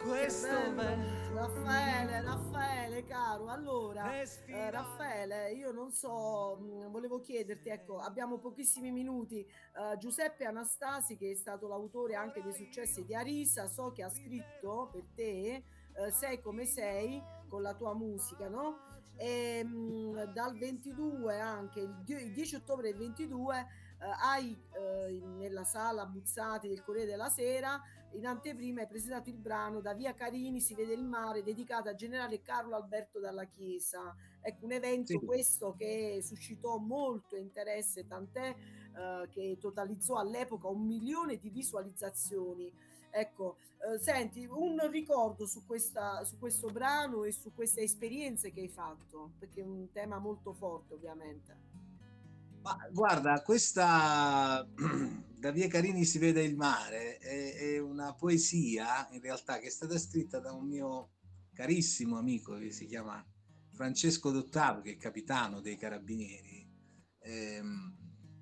S3: questo vento. Raffaele, Raffaele, caro, allora, eh, Raffaele, io non so, mh, volevo chiederti, ecco, abbiamo pochissimi minuti, uh, Giuseppe Anastasi, che è stato l'autore anche dei successi di Arisa, so che ha scritto per te, uh, Sei come sei, con la tua musica, no? E mh, dal 22 anche il 10 ottobre del 22 eh, hai eh, nella sala Buzzati del Corriere della Sera in anteprima hai presentato il brano Da Via Carini si vede il mare dedicato a generale Carlo Alberto dalla Chiesa. Ecco un evento sì. questo che suscitò molto interesse, tant'è eh, che totalizzò all'epoca un milione di visualizzazioni. Ecco, eh, senti, un ricordo su, questa, su questo brano e su queste esperienze che hai fatto, perché è un tema molto forte ovviamente.
S6: Ma guarda, questa da Via Carini si vede il mare è, è, una poesia in realtà che è stata scritta da un mio carissimo amico che si chiama Francesco Dottavo, che è capitano dei carabinieri. Ehm,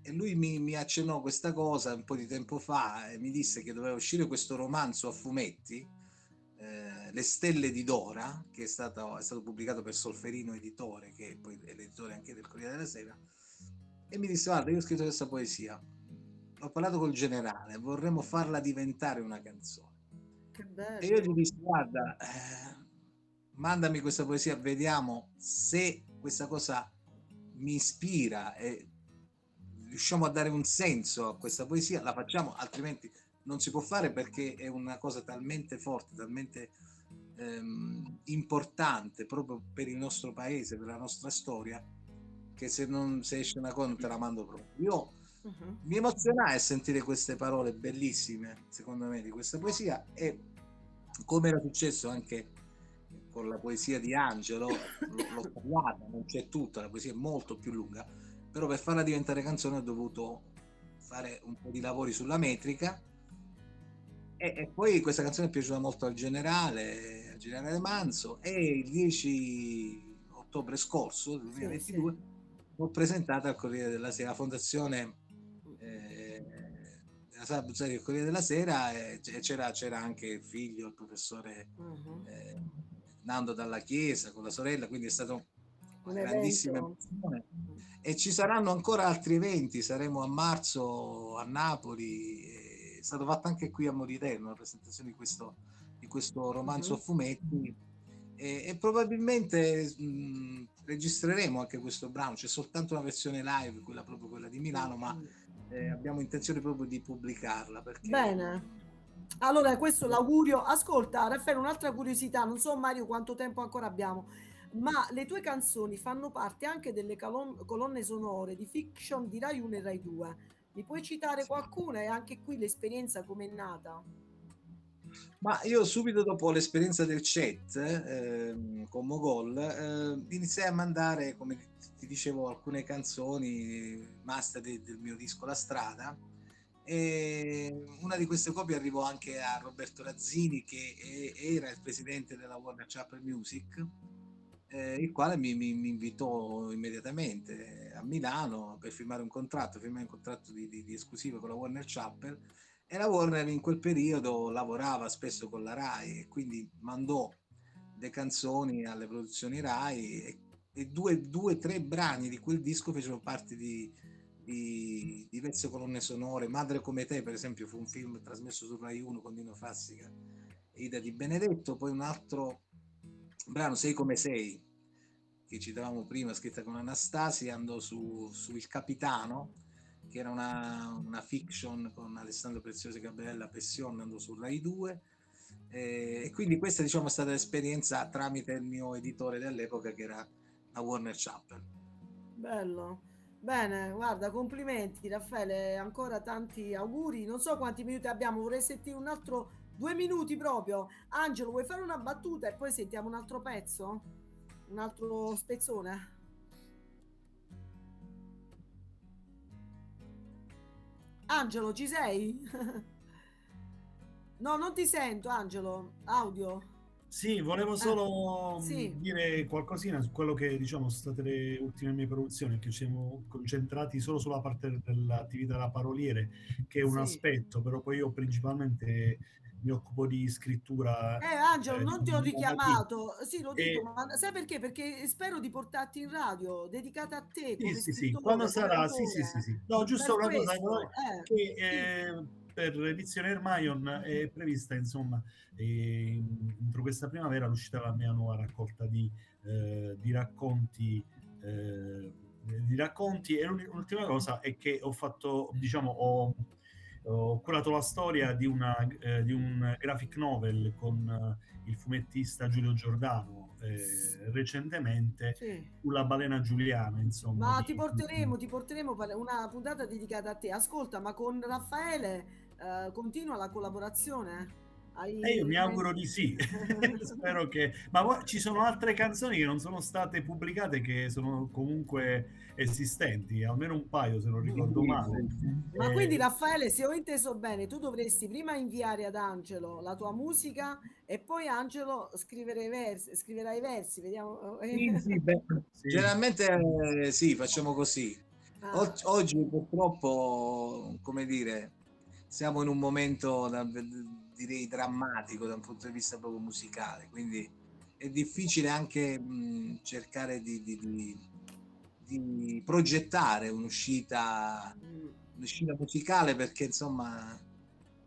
S6: e lui mi, mi, accennò questa cosa un po' di tempo fa e mi disse che doveva uscire questo romanzo a fumetti, eh, Le stelle di Dora, che è stato, è stato, pubblicato per Solferino Editore, che poi è l'editore anche del Corriere della Sera, e mi disse guarda io ho scritto questa poesia, ho parlato col generale, vorremmo farla diventare una canzone.
S3: Che bello.
S6: E io gli dissi guarda, eh, mandami questa poesia, vediamo se questa cosa mi ispira e riusciamo a dare un senso a questa poesia, la facciamo, altrimenti non si può fare perché è una cosa talmente forte, talmente ehm, importante proprio per il nostro paese, per la nostra storia, che se non se esce una cosa non te la mando proprio. Io uh-huh. mi emozionai a sentire queste parole bellissime, secondo me, di questa poesia e come era successo anche con la poesia di Angelo, l'ho tagliata, non c'è tutta, la poesia è molto più lunga, però per farla diventare canzone ho dovuto fare un po' di lavori sulla metrica e, e poi questa canzone è piaciuta molto al generale, al generale Manzo e il 10 ottobre scorso, 2022, sì, sì. l'ho presentata al Corriere della Sera, la fondazione eh, della Sala Buzzati del Corriere della Sera e c'era, c'era anche il figlio, il professore
S3: Mhm.
S6: eh, Nando Dalla Chiesa con la sorella, quindi è stato
S3: Un
S6: una grandissima emozione. E ci saranno ancora altri eventi, saremo a marzo a Napoli, è stato fatto anche qui a Moriterno la presentazione di questo, di questo romanzo
S3: Mhm.
S6: a fumetti e, e probabilmente mh, registreremo anche questo brano, c'è soltanto una versione live, quella proprio quella di Milano, ma eh, abbiamo intenzione proprio di pubblicarla perché
S3: Bene. Allora, questo l'augurio. Ascolta, Raffaele, un'altra curiosità, non so Mario quanto tempo ancora abbiamo, ma le tue canzoni fanno parte anche delle calon- colonne sonore di fiction di Rai 1 e Rai 2. Mi puoi citare qualcuna e anche qui l'esperienza com'è nata?
S6: Ma io subito dopo l'esperienza del chat ehm, con Mogol eh, iniziai a mandare, come ti dicevo, alcune canzoni master de- del mio disco La Strada e una di queste copie arrivò anche a Roberto Razzini che è- era il presidente della Warner Chapel Music eh, il quale mi, mi- mi invitò immediatamente a Milano per firmare un contratto, firmare un contratto di, di, di esclusiva con la Warner Chapel e la Warner in quel periodo lavorava spesso con la Rai e quindi mandò le canzoni alle produzioni Rai e, e due, due, tre brani di quel disco fecero parte di, di diverse colonne sonore. Madre come te, per esempio, fu un film trasmesso su Rai 1 con Dino Fassica e Ida Di Benedetto, poi un altro brano, Sei come sei, che citavamo prima, scritta con Anastasia, andò su, su Il Capitano, che era una, una fiction con Alessandro Preziosi Gabriella Pession, andò su Rai 2. Eh, e quindi questa diciamo è stata l'esperienza tramite il mio editore dell'epoca che era la Warner Chapel.
S3: Bello. Bene, guarda, complimenti Raffaele, ancora tanti auguri. Non so quanti minuti abbiamo, vorrei sentire un altro due minuti proprio. Angelo, vuoi fare una battuta e poi sentiamo un altro pezzo? Un altro spezzone? Angelo, ci sei? no, non ti sento, Angelo. Audio.
S7: Sì, volevo solo
S3: Ah, sì.
S7: mh, dire qualcosina su quello che diciamo sono state le ultime mie produzioni, che ci siamo concentrati solo sulla parte dell'attività da paroliere, che è un
S3: Sì.
S7: aspetto, però poi io principalmente mi occupo di scrittura.
S3: Eh, Angelo,
S7: eh,
S3: non ti ho richiamato. Sì, lo
S7: E-
S3: dico, ma sai perché? Perché spero di portarti in radio, dedicata a te.
S7: Sì, sì, sì, quando sarà, sì, sì, sì, sì. No, giusto
S3: Per
S7: una cosa
S3: questo,
S7: eh,
S3: eh,
S7: che eh, per l'edizione Hermione è prevista, insomma, entro questa primavera l'uscita della mia nuova raccolta di, eh, di racconti. eh, di racconti e l'ultima cosa è che ho fatto, diciamo, ho, ho curato la storia di, una, eh, di un graphic novel con eh, il fumettista Giulio Giordano eh, recentemente
S3: sì.
S7: sulla balena giuliana, insomma.
S3: Ma ti porteremo, ti porteremo una puntata dedicata a te. Ascolta, ma con Raffaele eh, continua la collaborazione? Hai-
S7: E io mi auguro di sì, spero che... Ma poi ci sono altre canzoni che non sono state pubblicate che sono comunque esistenti, almeno un paio se non ricordo male.
S3: Ma
S7: Eh,
S3: quindi Raffaele, se ho inteso bene, tu dovresti prima inviare ad Angelo la tua musica e poi Angelo scrivere i versi, scriverà i versi, vediamo.
S7: sì.
S6: Generalmente eh, sì, facciamo così.
S3: Ah.
S6: Og- oggi purtroppo, come dire, siamo in un momento da- direi drammatico da un punto di vista proprio musicale, quindi è difficile anche mh, cercare di, di- di- di progettare un'uscita, un'uscita musicale perché insomma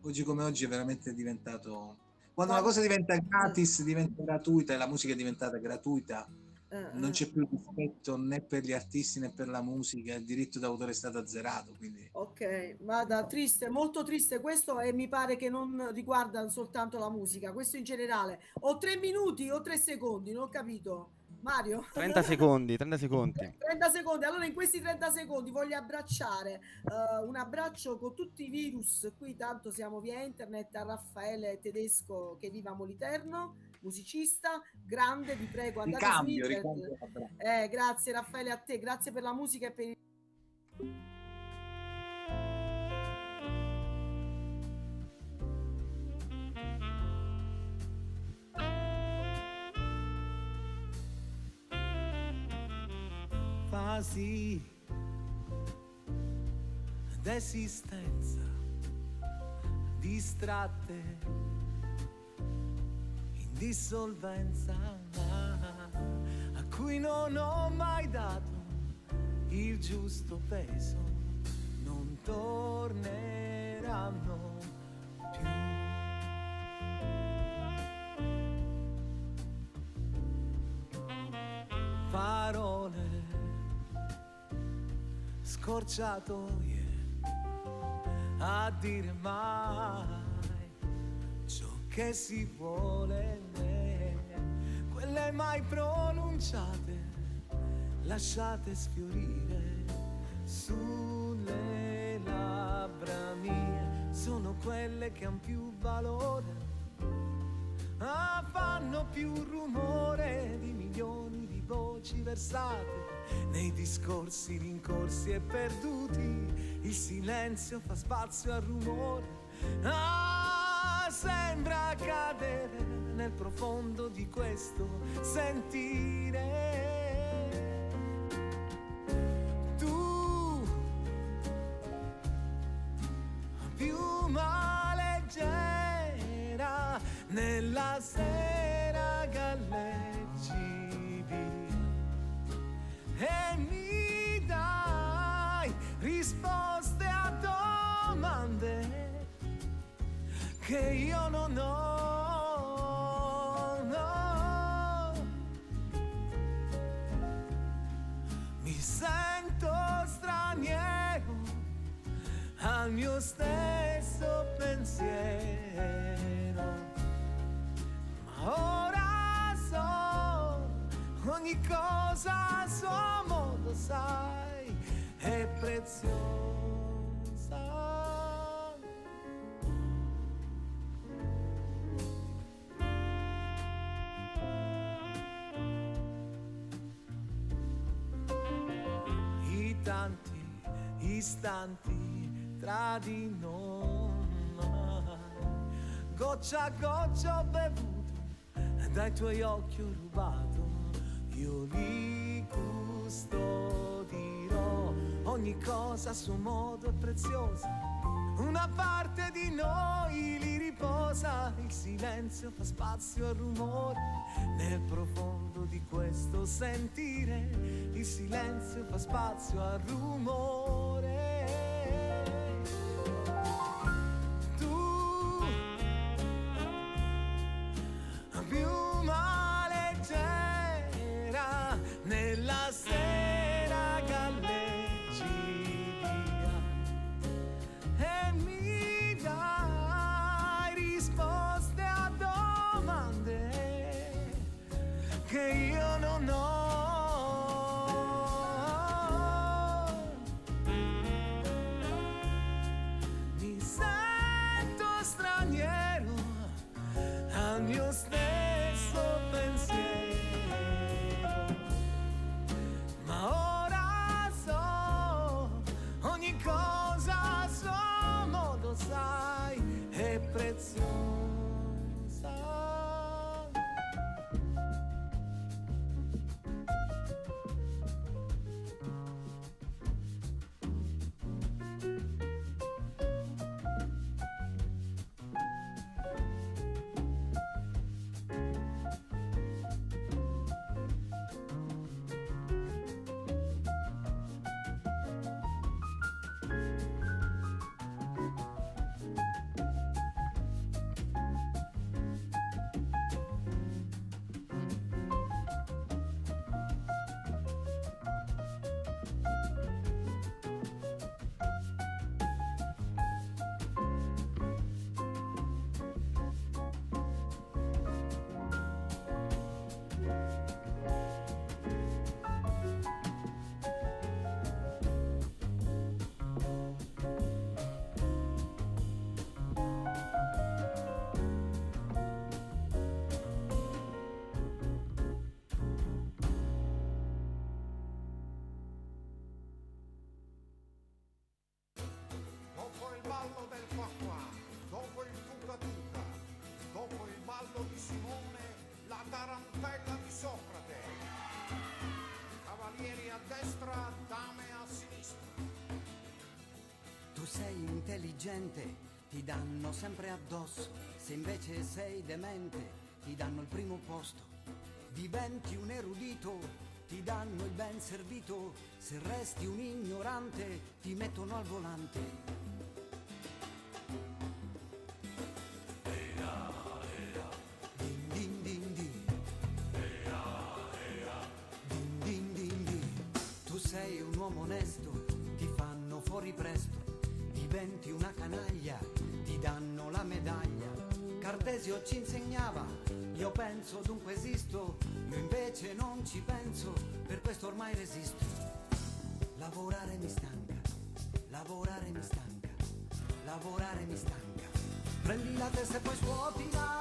S6: oggi come oggi è veramente diventato quando una cosa diventa gratis diventa gratuita e la musica è diventata gratuita non
S3: eh.
S6: c'è più rispetto né per gli artisti né per la musica, il diritto d'autore è stato azzerato, quindi
S3: Ok, vada, triste, molto triste questo e mi pare che non riguarda soltanto la musica, questo in generale. Ho tre minuti o tre secondi, non ho capito. Mario?
S9: 30 secondi, 30 secondi.
S3: 30 secondi, allora in questi 30 secondi voglio abbracciare eh, un abbraccio con tutti i virus, qui tanto siamo via internet a Raffaele Tedesco che viva Moliterno, musicista, grande, vi prego andate
S6: Ricambio,
S3: su internet. Eh, grazie Raffaele a te, grazie per la musica e per il...
S8: fasi d'esistenza distratte dissolvenza a cui non ho mai dato il giusto peso non torneranno più. Parole scorciatoie a dire mai ciò che si vuole, mai pronunciate, lasciate sfiorire sulle labbra mie, sono quelle che han più valore, ah, fanno più rumore di milioni di voci versate nei discorsi rincorsi e perduti, il silenzio fa spazio al rumore. Ah, sembra cadere nel profondo di questo sentire. Tu più leggera nella sera galleggi e mi dai risposte a domande che io ogni cosa a suo modo, sai, è preziosa. I tanti istanti tra di noi, goccia a goccia ho bevuto, dai tuoi occhi ho rubato, io li custodirò, ogni cosa a suo modo è preziosa. Una parte di noi li riposa, il silenzio fa spazio al rumore, nel profondo di questo sentire, il silenzio fa spazio al rumore.
S2: Sei intelligente, ti danno sempre addosso, se invece sei demente ti danno il primo posto, diventi un erudito, ti danno il ben servito, se resti un ignorante ti mettono al volante. Ci insegnava, io penso dunque esisto, io invece non ci penso, per questo ormai resisto. Lavorare mi stanca, lavorare mi stanca, lavorare mi stanca. Prendi la testa e poi scuotila,